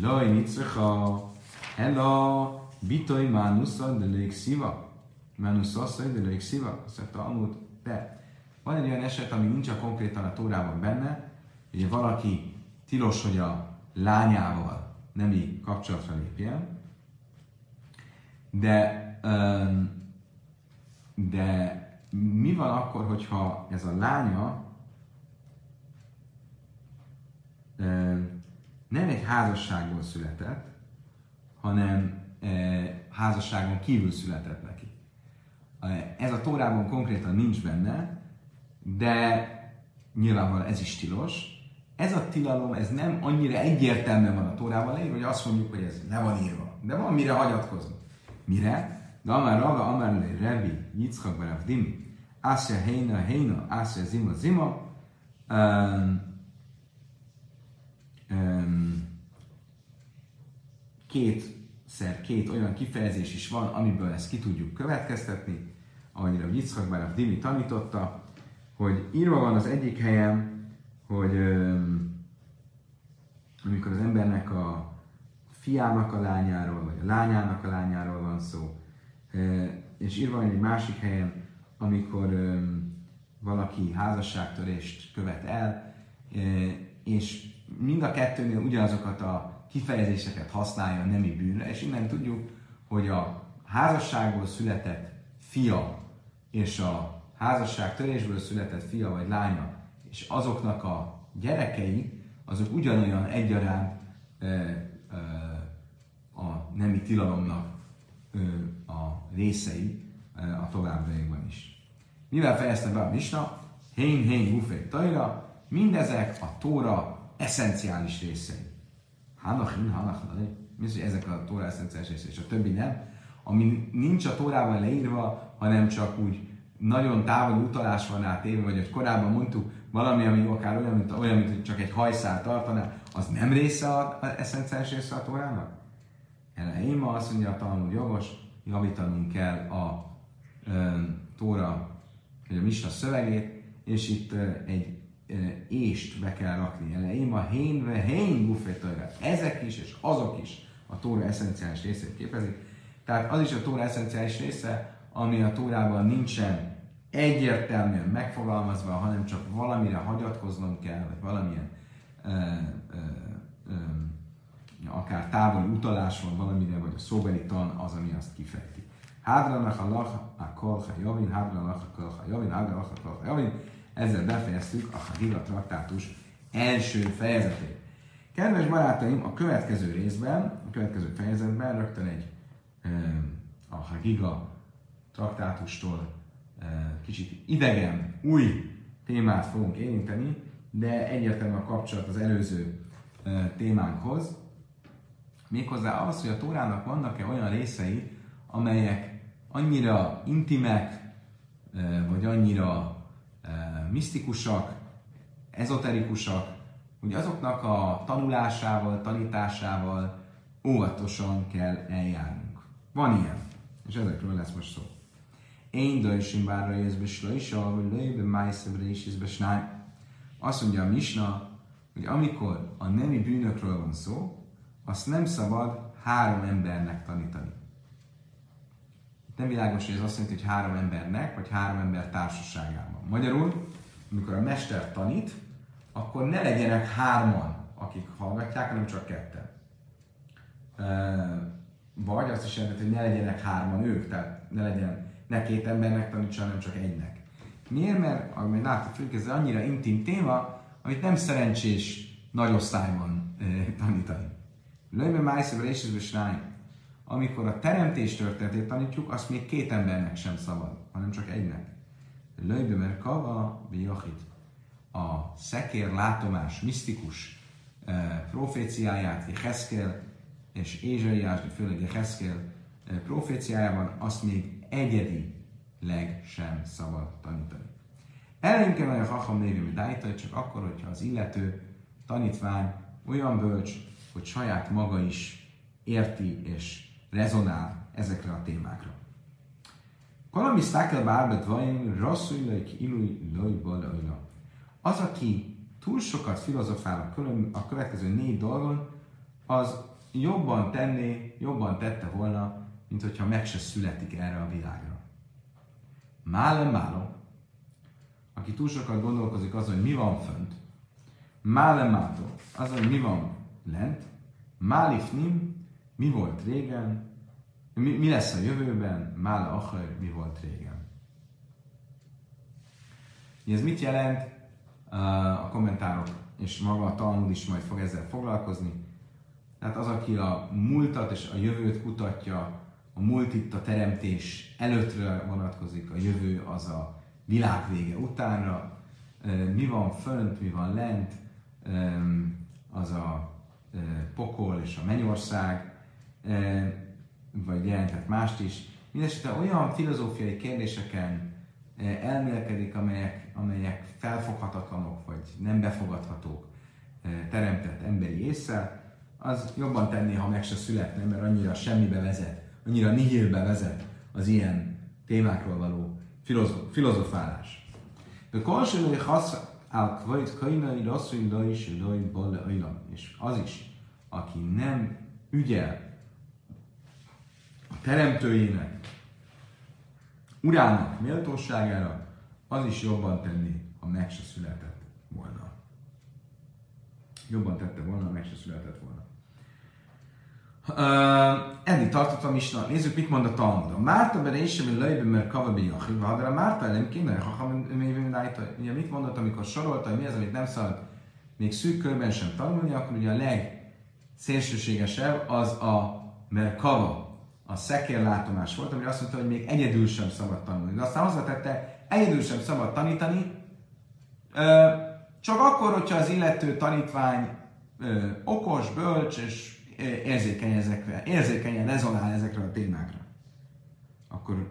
Laj, nicrecha, ella, bitoj, mánusza, de lők szíva. Mánusza, de lők szíva. Azt mondta, amúgy, de van egy olyan eset, ami nincs a konkrétan a Tórában benne, hogy valaki tilos, hogy a lányával nemi kapcsolatra lépjen, de, de mi van akkor, hogyha ez a lánya nem egy házasságból született, hanem házasságon kívül született neki. Ez a tórában konkrétan nincs benne, de nyilvánvalóan ez is tilos, ez a tilalom, ez nem annyira egyértelműen van a Tórában leírva, hogy azt mondjuk, hogy ez le van írva. De van mire hagyatkozni. Mire? De amár raga, amár le rebi, Yitzchak barav dimi, Ásja heina heina, Ásja zima zima, um, kétszer két olyan kifejezés is van, amiből ezt ki tudjuk következtetni, ahogy a Yitzchak barav dimi tanította, hogy írva van az egyik helyen, hogy amikor az embernek a fiának a lányáról, vagy a lányának a lányáról van szó, és írva van egy másik helyen, amikor valaki házasságtörést követ el, és mind a kettőnél ugyanazokat a kifejezéseket használja a nemi bűnre, és innen tudjuk, hogy a házasságból született fia és a házasságtörésből született fia vagy lánya és azoknak a gyerekei, azok ugyanolyan egyaránt e, e, a nemi tilalomnak e, a részei e, a továbbiakban is. Mivel fejezte be a Misna? Hén, hén, bufé, tajra, mindezek a Tóra eszenciális részei. Hanachin, hanachin, mi hogy ezek a Tóra eszenciális részei, és a többi nem. Ami nincs a Tórában leírva, hanem csak úgy nagyon távoli utalás van rá téve, vagy hogy korábban mondtuk, valami, ami akár olyan, mint, olyan, mint hogy csak egy hajszál tartaná, az nem része a, a eszenciális része a Tórának? Erre én ma azt mondja a tanul jogos, javítanunk kell a e, Tóra, vagy a Misna szövegét, és itt e, egy ést be kell rakni. Erre én ma hén, buffetóra. Ezek is, és azok is a Tóra eszenciális részét képezik. Tehát az is a Tóra eszenciális része, ami a Tórában nincsen egyértelműen megfogalmazva, hanem csak valamire hagyatkoznom kell, vagy valamilyen ö, ö, ö, akár távoli utalás van valamire, vagy a szóbeli tan az, ami azt kifejti. Hádranak a lach a kolha javin, hádranak a kolha javin, hádranak a kolha javin. Ezzel befejeztük a Hagiga traktátus első fejezetét. Kedves barátaim, a következő részben, a következő fejezetben rögtön egy a Hagiga traktátustól kicsit idegen, új témát fogunk érinteni, de egyértelműen a kapcsolat az előző témánkhoz. Méghozzá az, hogy a Tórának vannak-e olyan részei, amelyek annyira intimek, vagy annyira misztikusak, ezoterikusak, hogy azoknak a tanulásával, tanításával óvatosan kell eljárnunk. Van ilyen, és ezekről lesz most szó. Én dajsim bárra jösszbe slajsa, vagy lőjbe májszebbre is izbe Azt mondja a Misna, hogy amikor a nemi bűnökről van szó, azt nem szabad három embernek tanítani. Nem világos, hogy ez azt jelenti, hogy három embernek, vagy három ember társaságában. Magyarul, amikor a mester tanít, akkor ne legyenek hárman, akik hallgatják, hanem csak ketten. Vagy azt is jelenti, hogy ne legyenek hárman ők, tehát ne legyen ne két embernek tanítsa, hanem csak egynek. Miért? Mert, ahogy láttuk, ez annyira intim téma, amit nem szerencsés nagy osztályban tanítani. Lőbe májszövre és amikor a teremtés történetét tanítjuk, azt még két embernek sem szabad, hanem csak egynek. Lőbe mert kava, biachit. A szekér látomás, misztikus eh, proféciáját, Jeheszkel és Ézsaiás, de főleg Jeheszkel eh, proféciájában, azt még egyedileg sem szabad tanítani. Vagy a hacham névű csak akkor, hogyha az illető tanítvány olyan bölcs, hogy saját maga is érti és rezonál ezekre a témákra. Kalami sztákel bárbet vajon rasszújlaik ilúj lojba Az, aki túl sokat filozofál a következő négy dolgon, az jobban tenné, jobban tette volna, mint hogyha meg se születik erre a világra. Málem málom, aki túl sokat gondolkozik azon, hogy mi van fönt, málem mátó, az, hogy mi van lent, málifnim, mi volt régen, mi, mi lesz a jövőben, Mála Acher, mi volt régen. Ez mit jelent? A kommentárok és maga a Talmud is majd fog ezzel foglalkozni. Tehát az, aki a múltat és a jövőt kutatja, a múlt itt a teremtés előttre vonatkozik, a jövő az a világ vége utánra, mi van fönt, mi van lent, az a pokol és a mennyország, vagy jelenthet mást is. Mindenesetre olyan filozófiai kérdéseken elmélkedik, amelyek, amelyek felfoghatatlanok, vagy nem befogadhatók teremtett emberi észre, az jobban tenné, ha meg se születne, mert annyira semmibe vezet, annyira nihilbe vezet az ilyen témákról való filozofálás. De konsolói hasz al kvajt kainai rasszúj is, és az is, aki nem ügyel teremtőjének, urának méltóságára, az is jobban tenni, ha meg se született volna. Jobban tette volna, ha meg se született volna. Uh, eddig tartottam is, na, nézzük, mit mond a Talmud. A Márta bere is sem lejbe, mert kavabi jachiv, ha a Márta elem kéne, ha Ugye mit mondott, amikor sorolta, hogy mi az, amit nem szabad még szűk körben sem tanulni, akkor ugye a legszélsőségesebb az a Merkava, a szekérlátomás volt, ami azt mondta, hogy még egyedül sem szabad tanulni. De aztán hozzátette, egyedül sem szabad tanítani, csak akkor, hogyha az illető tanítvány okos, bölcs és érzékeny ezekre, érzékenyen rezonál ezekre a témákra. Akkor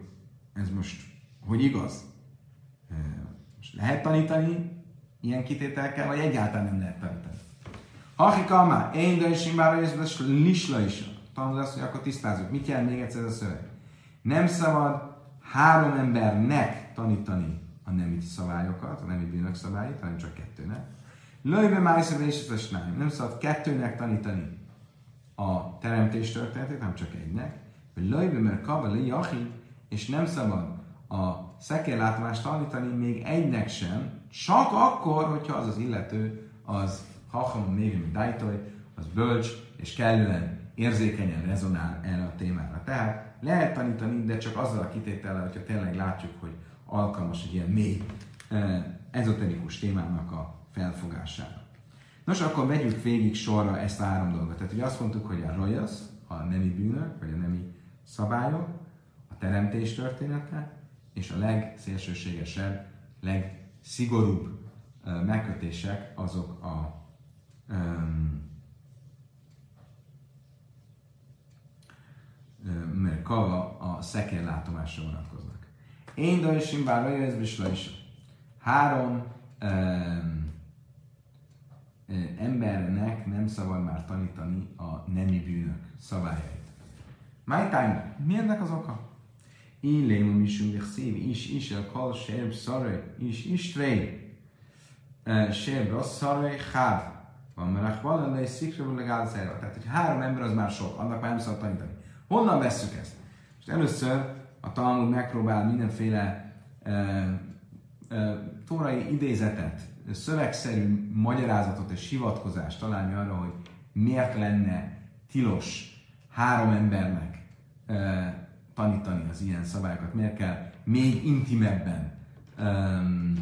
ez most hogy igaz? Most lehet tanítani ilyen kitételkel, vagy egyáltalán nem lehet tanítani? Hachika már, én de is már ez lisla is. Tanulod azt, hogy akkor tisztázzuk. Mit jelent még egyszer ez a szöveg? Nem szabad három embernek tanítani a nemi szabályokat, a nemi bűnök szabályait, hanem csak kettőnek. Lőbe májszöve és Nem szabad kettőnek tanítani a teremtés történetét, hanem csak egynek. Lőbe mert kabali jachi, és nem szabad a szekérlátomást tanítani még egynek sem, csak akkor, hogyha az az illető, az hachamon még, mint Dajtoj, az bölcs, és kellően érzékenyen rezonál erre a témára. Tehát lehet tanítani, de csak azzal a kitétellel, hogyha tényleg látjuk, hogy alkalmas egy ilyen mély, eh, ezoterikus témának a felfogására. Nos, akkor vegyük végig sorra ezt a három dolgot. Tehát ugye azt mondtuk, hogy a rojasz, a nemi bűnök, vagy a nemi szabályok, a teremtés története, és a legszélsőségesebb, legszigorúbb megkötések azok a um, mert kava a szekérlátomásra vonatkoznak. Én dajsim bár ez is. Három um, embernek nem szabad már tanítani a nemi bűnök szabályait. My time, mi ennek az oka? Én lémum is szív, is is a kal serb szarai, is is tvei. Serb rossz szarai, hád. Van de egy szikra legális Tehát, hogy három ember az már sok, annak már nem szabad tanítani. Honnan vesszük ezt? És először a Talmud megpróbál mindenféle uh, uh, tórai idézetet, szövegszerű magyarázatot és hivatkozást találni arra, hogy miért lenne tilos három embernek uh, tanítani az ilyen szabályokat, miért kell még intimebben um,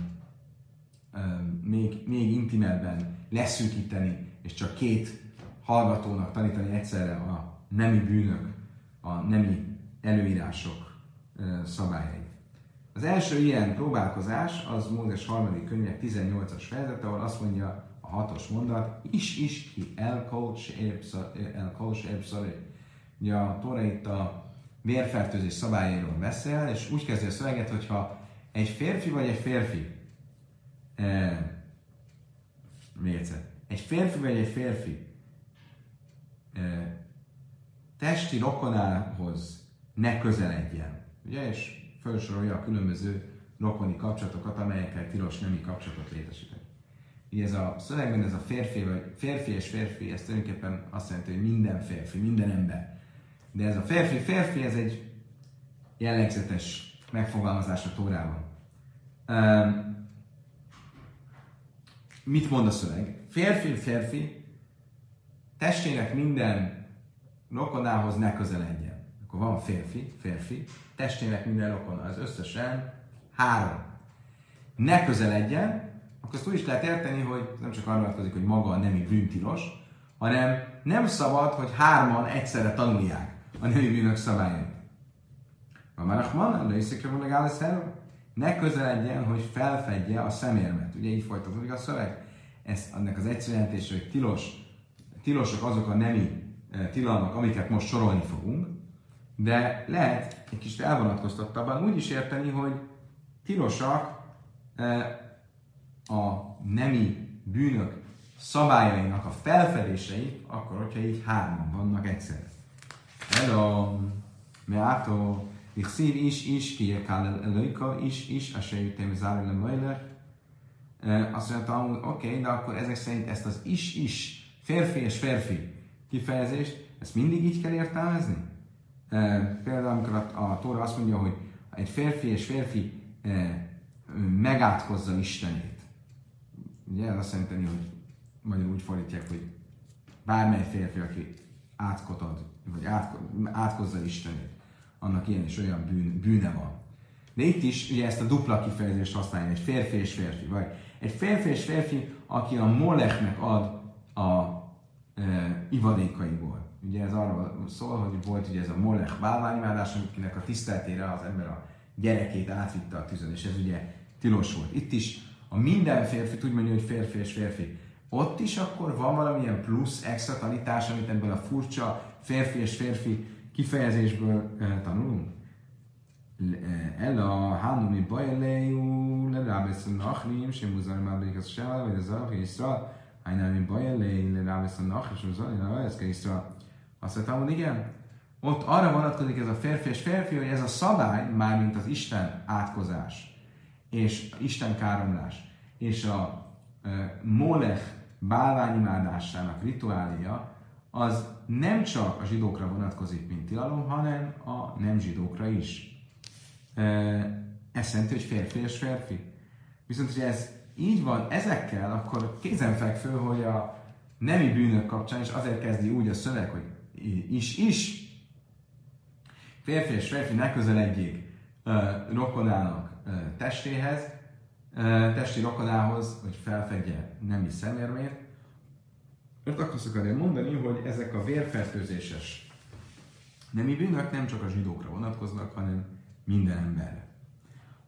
um, még, még intimebben leszűkíteni, és csak két hallgatónak tanítani egyszerre a nemi bűnök, a nemi előírások szabályait. Az első ilyen próbálkozás az Mózes harmadik könyvek 18-as fejezet, ahol azt mondja a hatos mondat, is is ki elkol se Ugye a Tóra itt a vérfertőzés szabályairól beszél, és úgy kezdi a szöveget, hogyha egy férfi vagy egy férfi, eh, még egy férfi vagy egy férfi eh, testi rokonához ne közeledjen, ugye, és felsorolja a különböző rokoni kapcsolatokat, amelyekkel tilos nemi kapcsolatot létesíteni. Így ez a szövegben ez a férfi, vagy férfi és férfi, ez tulajdonképpen azt jelenti, hogy minden férfi, minden ember. De ez a férfi-férfi, ez egy jellegzetes megfogalmazás a Tórában. Um, mit mond a szöveg? Férfi-férfi testének minden rokonához ne közeledjen. Akkor van férfi, férfi, testének minden rokona, az összesen három. Ne közeledjen, akkor azt úgy is lehet érteni, hogy nem csak arra vonatkozik, hogy maga a nemi bűntilos, hanem nem szabad, hogy hárman egyszerre tanulják a nemi bűnök szabályait. A Marachman, de is legális ne közeledjen, hogy felfedje a szemérmet. Ugye így folytatódik a szöveg. Ez annak az egyszerű jelentése, hogy tilos, tilosok azok a nemi tilalmak, amiket most sorolni fogunk, de lehet egy kicsit elvonatkoztattabban úgy is érteni, hogy tilosak e, a nemi bűnök szabályainak a felfedései, akkor, hogyha így hárman vannak egyszerre. Hello, meátó, ich szív is, is, ki előka, is, is, a se jöttem zárulem vajler. Azt mondta, oké, okay, de akkor ezek szerint ezt az is, is, férfi és férfi kifejezést, ezt mindig így kell értelmezni? Például, amikor a, a Tóra azt mondja, hogy egy férfi és férfi megátkozza Istenét. Ugye ez azt jelenti, hogy magyarul úgy fordítják, hogy bármely férfi, aki átkot ad, vagy át, átkozza Istenét, annak ilyen és olyan bűn, bűne van. De itt is ugye ezt a dupla kifejezést használja, egy férfi és férfi, vagy egy férfi és férfi, aki a moleknek ad a e, ivadékaiból. Ugye ez arról szól, hogy volt ugye ez a Molech bálványimádás, aminek a tiszteltére az ember a gyerekét átvitte a tűzön, és ez ugye tilos volt. Itt is a minden férfi, úgy mondja, hogy férfi és férfi. Ott is akkor van valamilyen plusz extra tanítás, amit ebből a furcsa férfi és férfi kifejezésből uh, tanulunk? Ella Hanumi Bajelejú, le Rábesz Nachrim, sem Mábék az Sál, vagy az Arach Iszra, Hajnami Bajelejú, le Rábesz Nachrim, sem Muzar Mábék az azt mondtam, hogy igen, ott arra vonatkozik ez a férfi és férfi, hogy ez a szabály, mármint az Isten átkozás, és Isten káromlás, és a e, Molech bálványimádásának rituália, az nem csak a zsidókra vonatkozik, mint tilalom, hanem a nem zsidókra is. E, ez jelenti, hogy férfi és férfi. Viszont, hogy ez így van ezekkel, akkor kézenfekvő, hogy a nemi bűnök kapcsán is azért kezdi úgy a szöveg, hogy is is. Férfi és férfi ne közeledjék rokonának testéhez, testi rokonához, hogy felfedje nemi szemérmét. Mert azt akarja mondani, hogy ezek a vérfertőzéses nemi bűnök nem csak a zsidókra vonatkoznak, hanem minden emberre.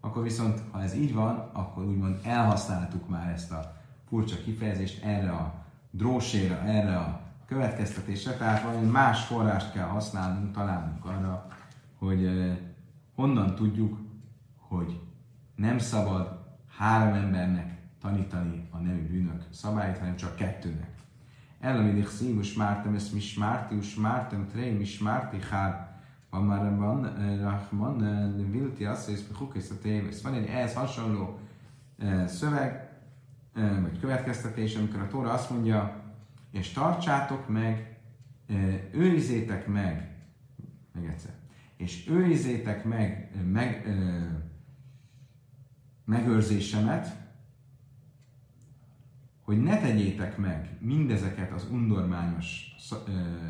Akkor viszont, ha ez így van, akkor úgymond elhasználtuk már ezt a furcsa kifejezést erre a drósére, erre a következtetésre, tehát valami más forrást kell használnunk, találnunk arra, hogy honnan tudjuk, hogy nem szabad három embernek tanítani a nemű bűnök szabályt, hanem csak kettőnek. Elamidik szívus mártem, ezt mi smárti, us mártem, tré, mi smárti, hár, már van, Rahman, Vilti, azt hisz, Hukész a tévész. Van egy ehhez hasonló eh, szöveg, eh, vagy következtetés, amikor a Tóra azt mondja, és tartsátok meg, eh, őrizétek meg, még egyszer, és őrizétek meg, meg megőrzésemet, hogy ne tegyétek meg mindezeket az undormányos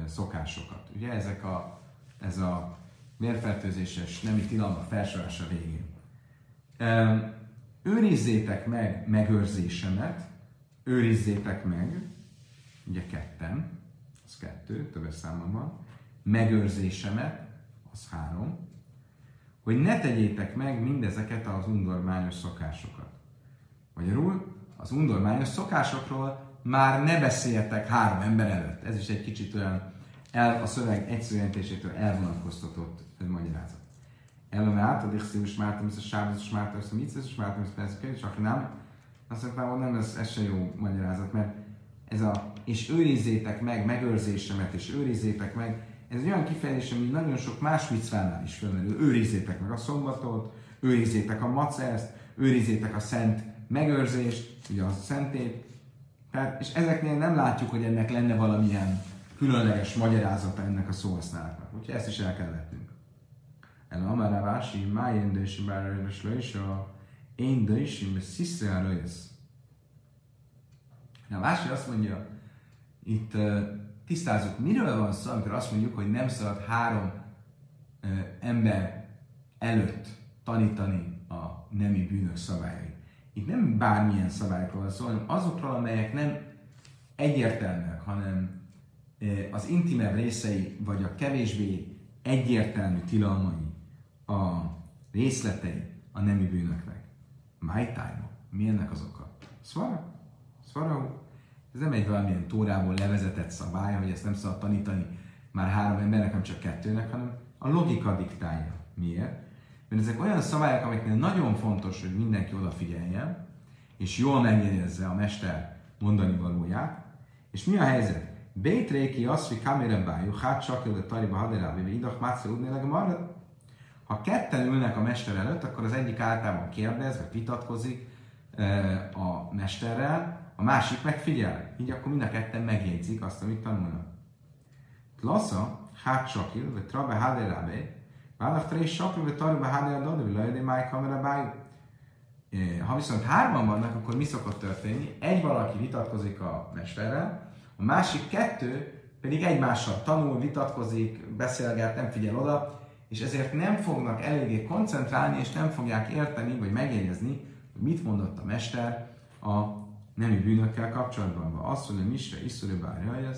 szokásokat. Ugye ezek a, ez a vérfertőzéses nemi tilalma felsorolása végén. Őrizzétek meg megőrzésemet, őrizzétek meg, ugye ketten, az kettő, többes számban van, megőrzésemet, az három, hogy ne tegyétek meg mindezeket az undormányos szokásokat. Magyarul, az undormányos szokásokról már ne beszéljetek három ember előtt. Ez is egy kicsit olyan el, a szöveg egyszerűentésétől elvonatkoztatott magyarázat. Elome átad, és mártam, ez a sábos, és mártam, ez a mit, és mártam, ez persze kérdés, csak nem. Azt mondtam, nem, ez, ez se jó magyarázat, mert ez a, és őrizzétek meg megőrzésemet, és őrizzétek meg, ez egy olyan kifejezés, ami nagyon sok más micvánál is felmerül. Őrizzétek meg a szombatot, őrizzétek a macerzt, őrizzétek a szent megőrzést, ugye a szentét. Tehát, és ezeknél nem látjuk, hogy ennek lenne valamilyen különleges magyarázata ennek a szóhasználatnak. Úgyhogy ezt is el kell vetnünk. El amara vási, májén dősi bárajros lősa, én dősi, sziszre a A Vási azt mondja, itt tisztázzuk, miről van szó, amikor azt mondjuk, hogy nem szabad három ember előtt tanítani a nemi bűnök szabályait. Itt nem bármilyen szabályokról van szó, hanem azokról, amelyek nem egyértelműek, hanem az intimebb részei, vagy a kevésbé egyértelmű tilalmai, a részletei a nemi bűnöknek. My time. Mi ennek az oka? Szvara? Szvara? Ez nem egy valamilyen tórából levezetett szabály, hogy ezt nem szabad tanítani már három embernek, nem csak kettőnek, hanem a logika diktálja. Miért? Mert ezek olyan szabályok, amiknél nagyon fontos, hogy mindenki odafigyeljen, és jól megjegyezze a mester mondani valóját. És mi a helyzet? Bétréki hogy kamera bájú, hát csak a tariba haderábi, idach mátszer útnéleg marad. Ha ketten ülnek a mester előtt, akkor az egyik általában kérdez, vagy vitatkozik eh, a mesterrel, a másik megfigyel. Így akkor mind a ketten megjegyzik azt, amit tanulnak. Tlassa, hát sakil, vagy trabe haderábe, Válnak trés sakil, vagy tarbe haderábe, vagy lajde máj kamera bájú. Ha viszont hárman vannak, akkor mi szokott történni? Egy valaki vitatkozik a mesterrel, a másik kettő pedig egymással tanul, vitatkozik, beszélget, nem figyel oda, és ezért nem fognak eléggé koncentrálni, és nem fogják érteni, vagy megjegyezni, hogy mit mondott a mester a nemi bűnökkel kapcsolatban. Azt, hogy a misre iszorú bárja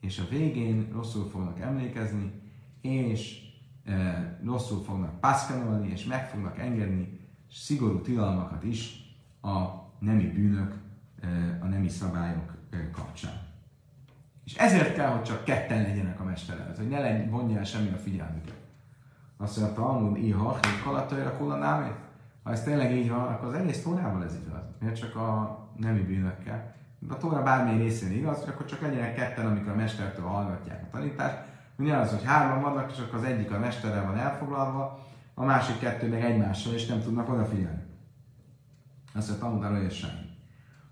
és a végén rosszul fognak emlékezni, és e, rosszul fognak pászkanolni, és meg fognak engedni szigorú tilalmakat is a nemi bűnök, e, a nemi szabályok e, kapcsán. És ezért kell, hogy csak ketten legyenek a mester hogy ne legyen, vonja el semmi a figyelmüket. Azt mondja, a Talmud, iha, kalatajra kula Ha ez tényleg így van, akkor az egész tónával ez igaz. Miért csak a nemi bűnökkel. A Tóra bármilyen részén igaz, hogy akkor csak legyenek ketten, amikor a mestertől hallgatják a tanítást. Ugye az, hogy hárman vannak, és akkor az egyik a mesterrel van elfoglalva, a másik kettő meg egymással, és nem tudnak odafigyelni. Azt mondja, tanul arra semmi.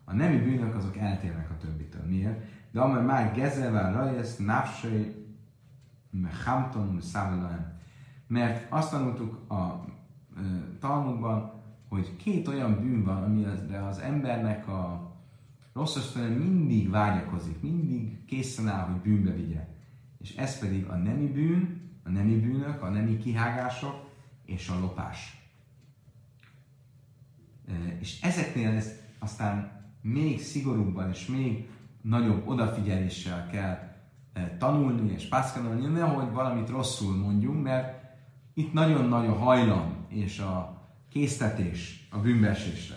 A nemi bűnök azok eltérnek a többitől. Miért? De amely már gezelvel rajesz, nafsai, mechamton, Mert azt tanultuk a Talmudban, hogy két olyan bűn van, amire az embernek a rossz mindig vágyakozik, mindig készen áll, hogy bűnbe vigye. És ez pedig a nemi bűn, a nemi bűnök, a nemi kihágások és a lopás. És ezeknél ez aztán még szigorúbban és még nagyobb odafigyeléssel kell tanulni és pászkálni, nehogy valamit rosszul mondjunk, mert itt nagyon nagy a hajlam és a késztetés a bűnbeesésre.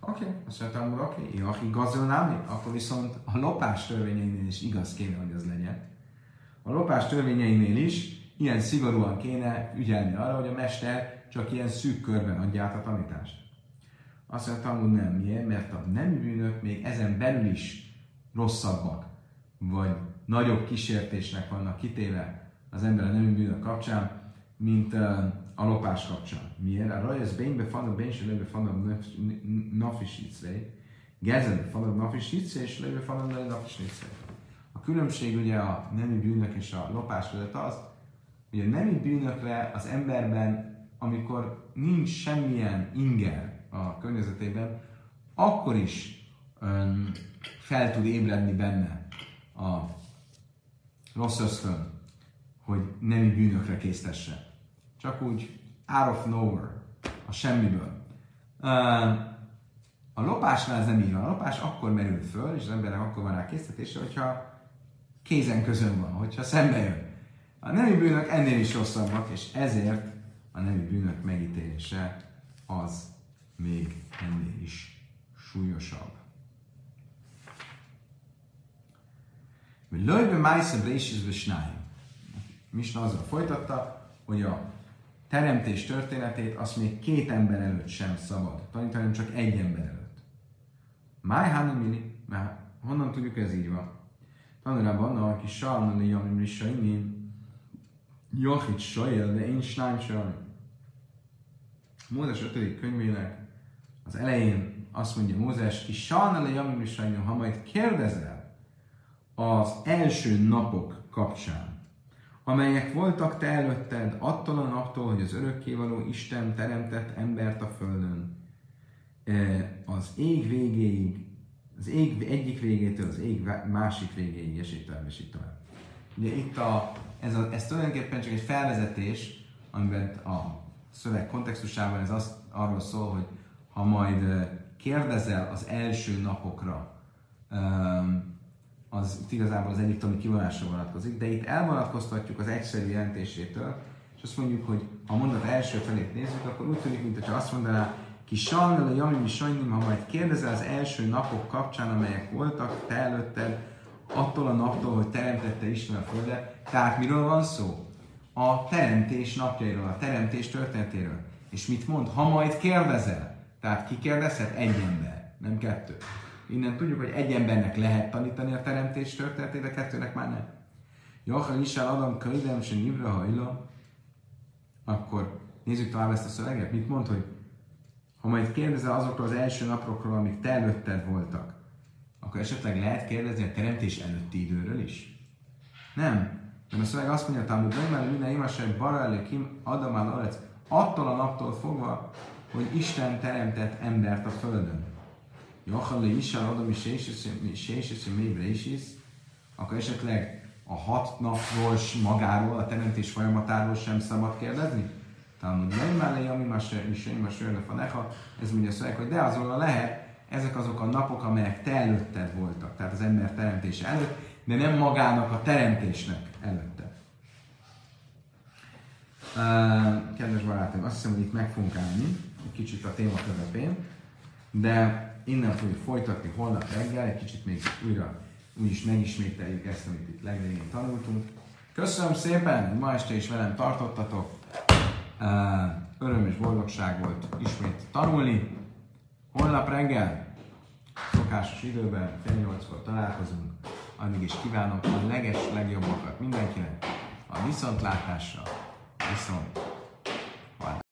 Oké, okay. azt mondtam, hogy oké, okay. aki gazolnámi, akkor viszont a lopás törvényeinél is igaz kéne, hogy az legyen. A lopás törvényeinél is ilyen szigorúan kéne ügyelni arra, hogy a mester csak ilyen szűk körben adja át a tanítást. Azt mondtam, hogy nem. Miért? Mert a nem bűnök még ezen belül is rosszabbak, vagy nagyobb kísértésnek vannak kitéve az ember a nem bűnök kapcsán, mint a lopás kapcsán. Miért? A rajas bénybe fan a bényse lőbe fan a nafisícvei, gezen fan a nafisícvei, és lőbe fan a nafisícvei. A különbség ugye a nemi bűnök és a lopás között az, hogy a nemi bűnökre az emberben, amikor nincs semmilyen inger a környezetében, akkor is fel tud ébredni benne a rossz ösztön, hogy nemi bűnökre késztesse. Csak úgy out of nowhere, a semmiből. A lopásnál ez nem így van. A lopás akkor merül föl, és az embernek akkor van rá készítése, hogyha kézen közön van, hogyha szembe jön. A nemi bűnök ennél is rosszabbak, és ezért a nemi bűnök megítélése az még ennél is súlyosabb. Lőjbe májszebb és Misna azzal folytatta, hogy a teremtés történetét azt még két ember előtt sem szabad tanítani, csak egy ember előtt. Máj mini, mert honnan tudjuk ez így van? Tanulában aki salmani jamim risaimin, Jochit sajel, de én snájm sajel. Mózes 5. könyvének az elején azt mondja Mózes, ki salmani jamim risaimin, ha majd kérdezel az első napok kapcsán, amelyek voltak te előtted attól a naptól, hogy az örökkévaló Isten teremtett embert a földön. Az ég végéig, az ég egyik végétől az ég másik végéig, és így tovább, és így tovább. Ugye itt a, ez, a, ez tulajdonképpen csak egy felvezetés, amiben a szöveg kontextusában ez azt, arról szól, hogy ha majd kérdezel az első napokra, um, az igazából az egyiptomi kivonásra vonatkozik, de itt elvonatkoztatjuk az egyszerű jelentésétől, és azt mondjuk, hogy ha a mondat első felét nézzük, akkor úgy tűnik, mintha azt mondaná, ki sajnál a jamim sajnim, ha majd kérdezel az első napok kapcsán, amelyek voltak te előtted, attól a naptól, hogy teremtette Isten a földet. Tehát miről van szó? A teremtés napjairól, a teremtés történetéről. És mit mond? Ha majd kérdezel, tehát ki kérdezhet? Egy ember, nem kettő. Innen tudjuk, hogy egy embernek lehet tanítani a teremtés történetét, de kettőnek már nem. Jaha Isál Adam Kaidem se Nivra Hajla, akkor nézzük tovább ezt a szöveget. Mit mond, hogy ha majd kérdezel azokról az első napokról, amik te előtted voltak, akkor esetleg lehet kérdezni a teremtés előtti időről is? Nem. Mert a szöveg azt mondja, hogy nem minden imasság bara kim adamál attól a naptól fogva, hogy Isten teremtett embert a földön. Jachal le Isar Adam is is, akkor esetleg a hat napról magáról, a teremtés folyamatáról sem szabad kérdezni? Talán nem le, ami más én más faneha, ez mondja szöveg, hogy de azonnal lehet, ezek azok a napok, amelyek te előtted voltak, tehát az ember teremtése előtt, de nem magának a teremtésnek előtte. Uh, kedves barátom, azt hiszem, hogy itt meg fogunk állni, egy kicsit a téma közepén, de innen fogjuk folytatni holnap reggel, egy kicsit még újra úgyis megismételjük ezt, amit itt legvégén tanultunk. Köszönöm szépen, hogy ma este is velem tartottatok. Öröm és boldogság volt ismét tanulni. Holnap reggel, szokásos időben, fél nyolckor találkozunk. Addig is kívánok a leges legjobbakat mindenkinek. A viszontlátásra, viszont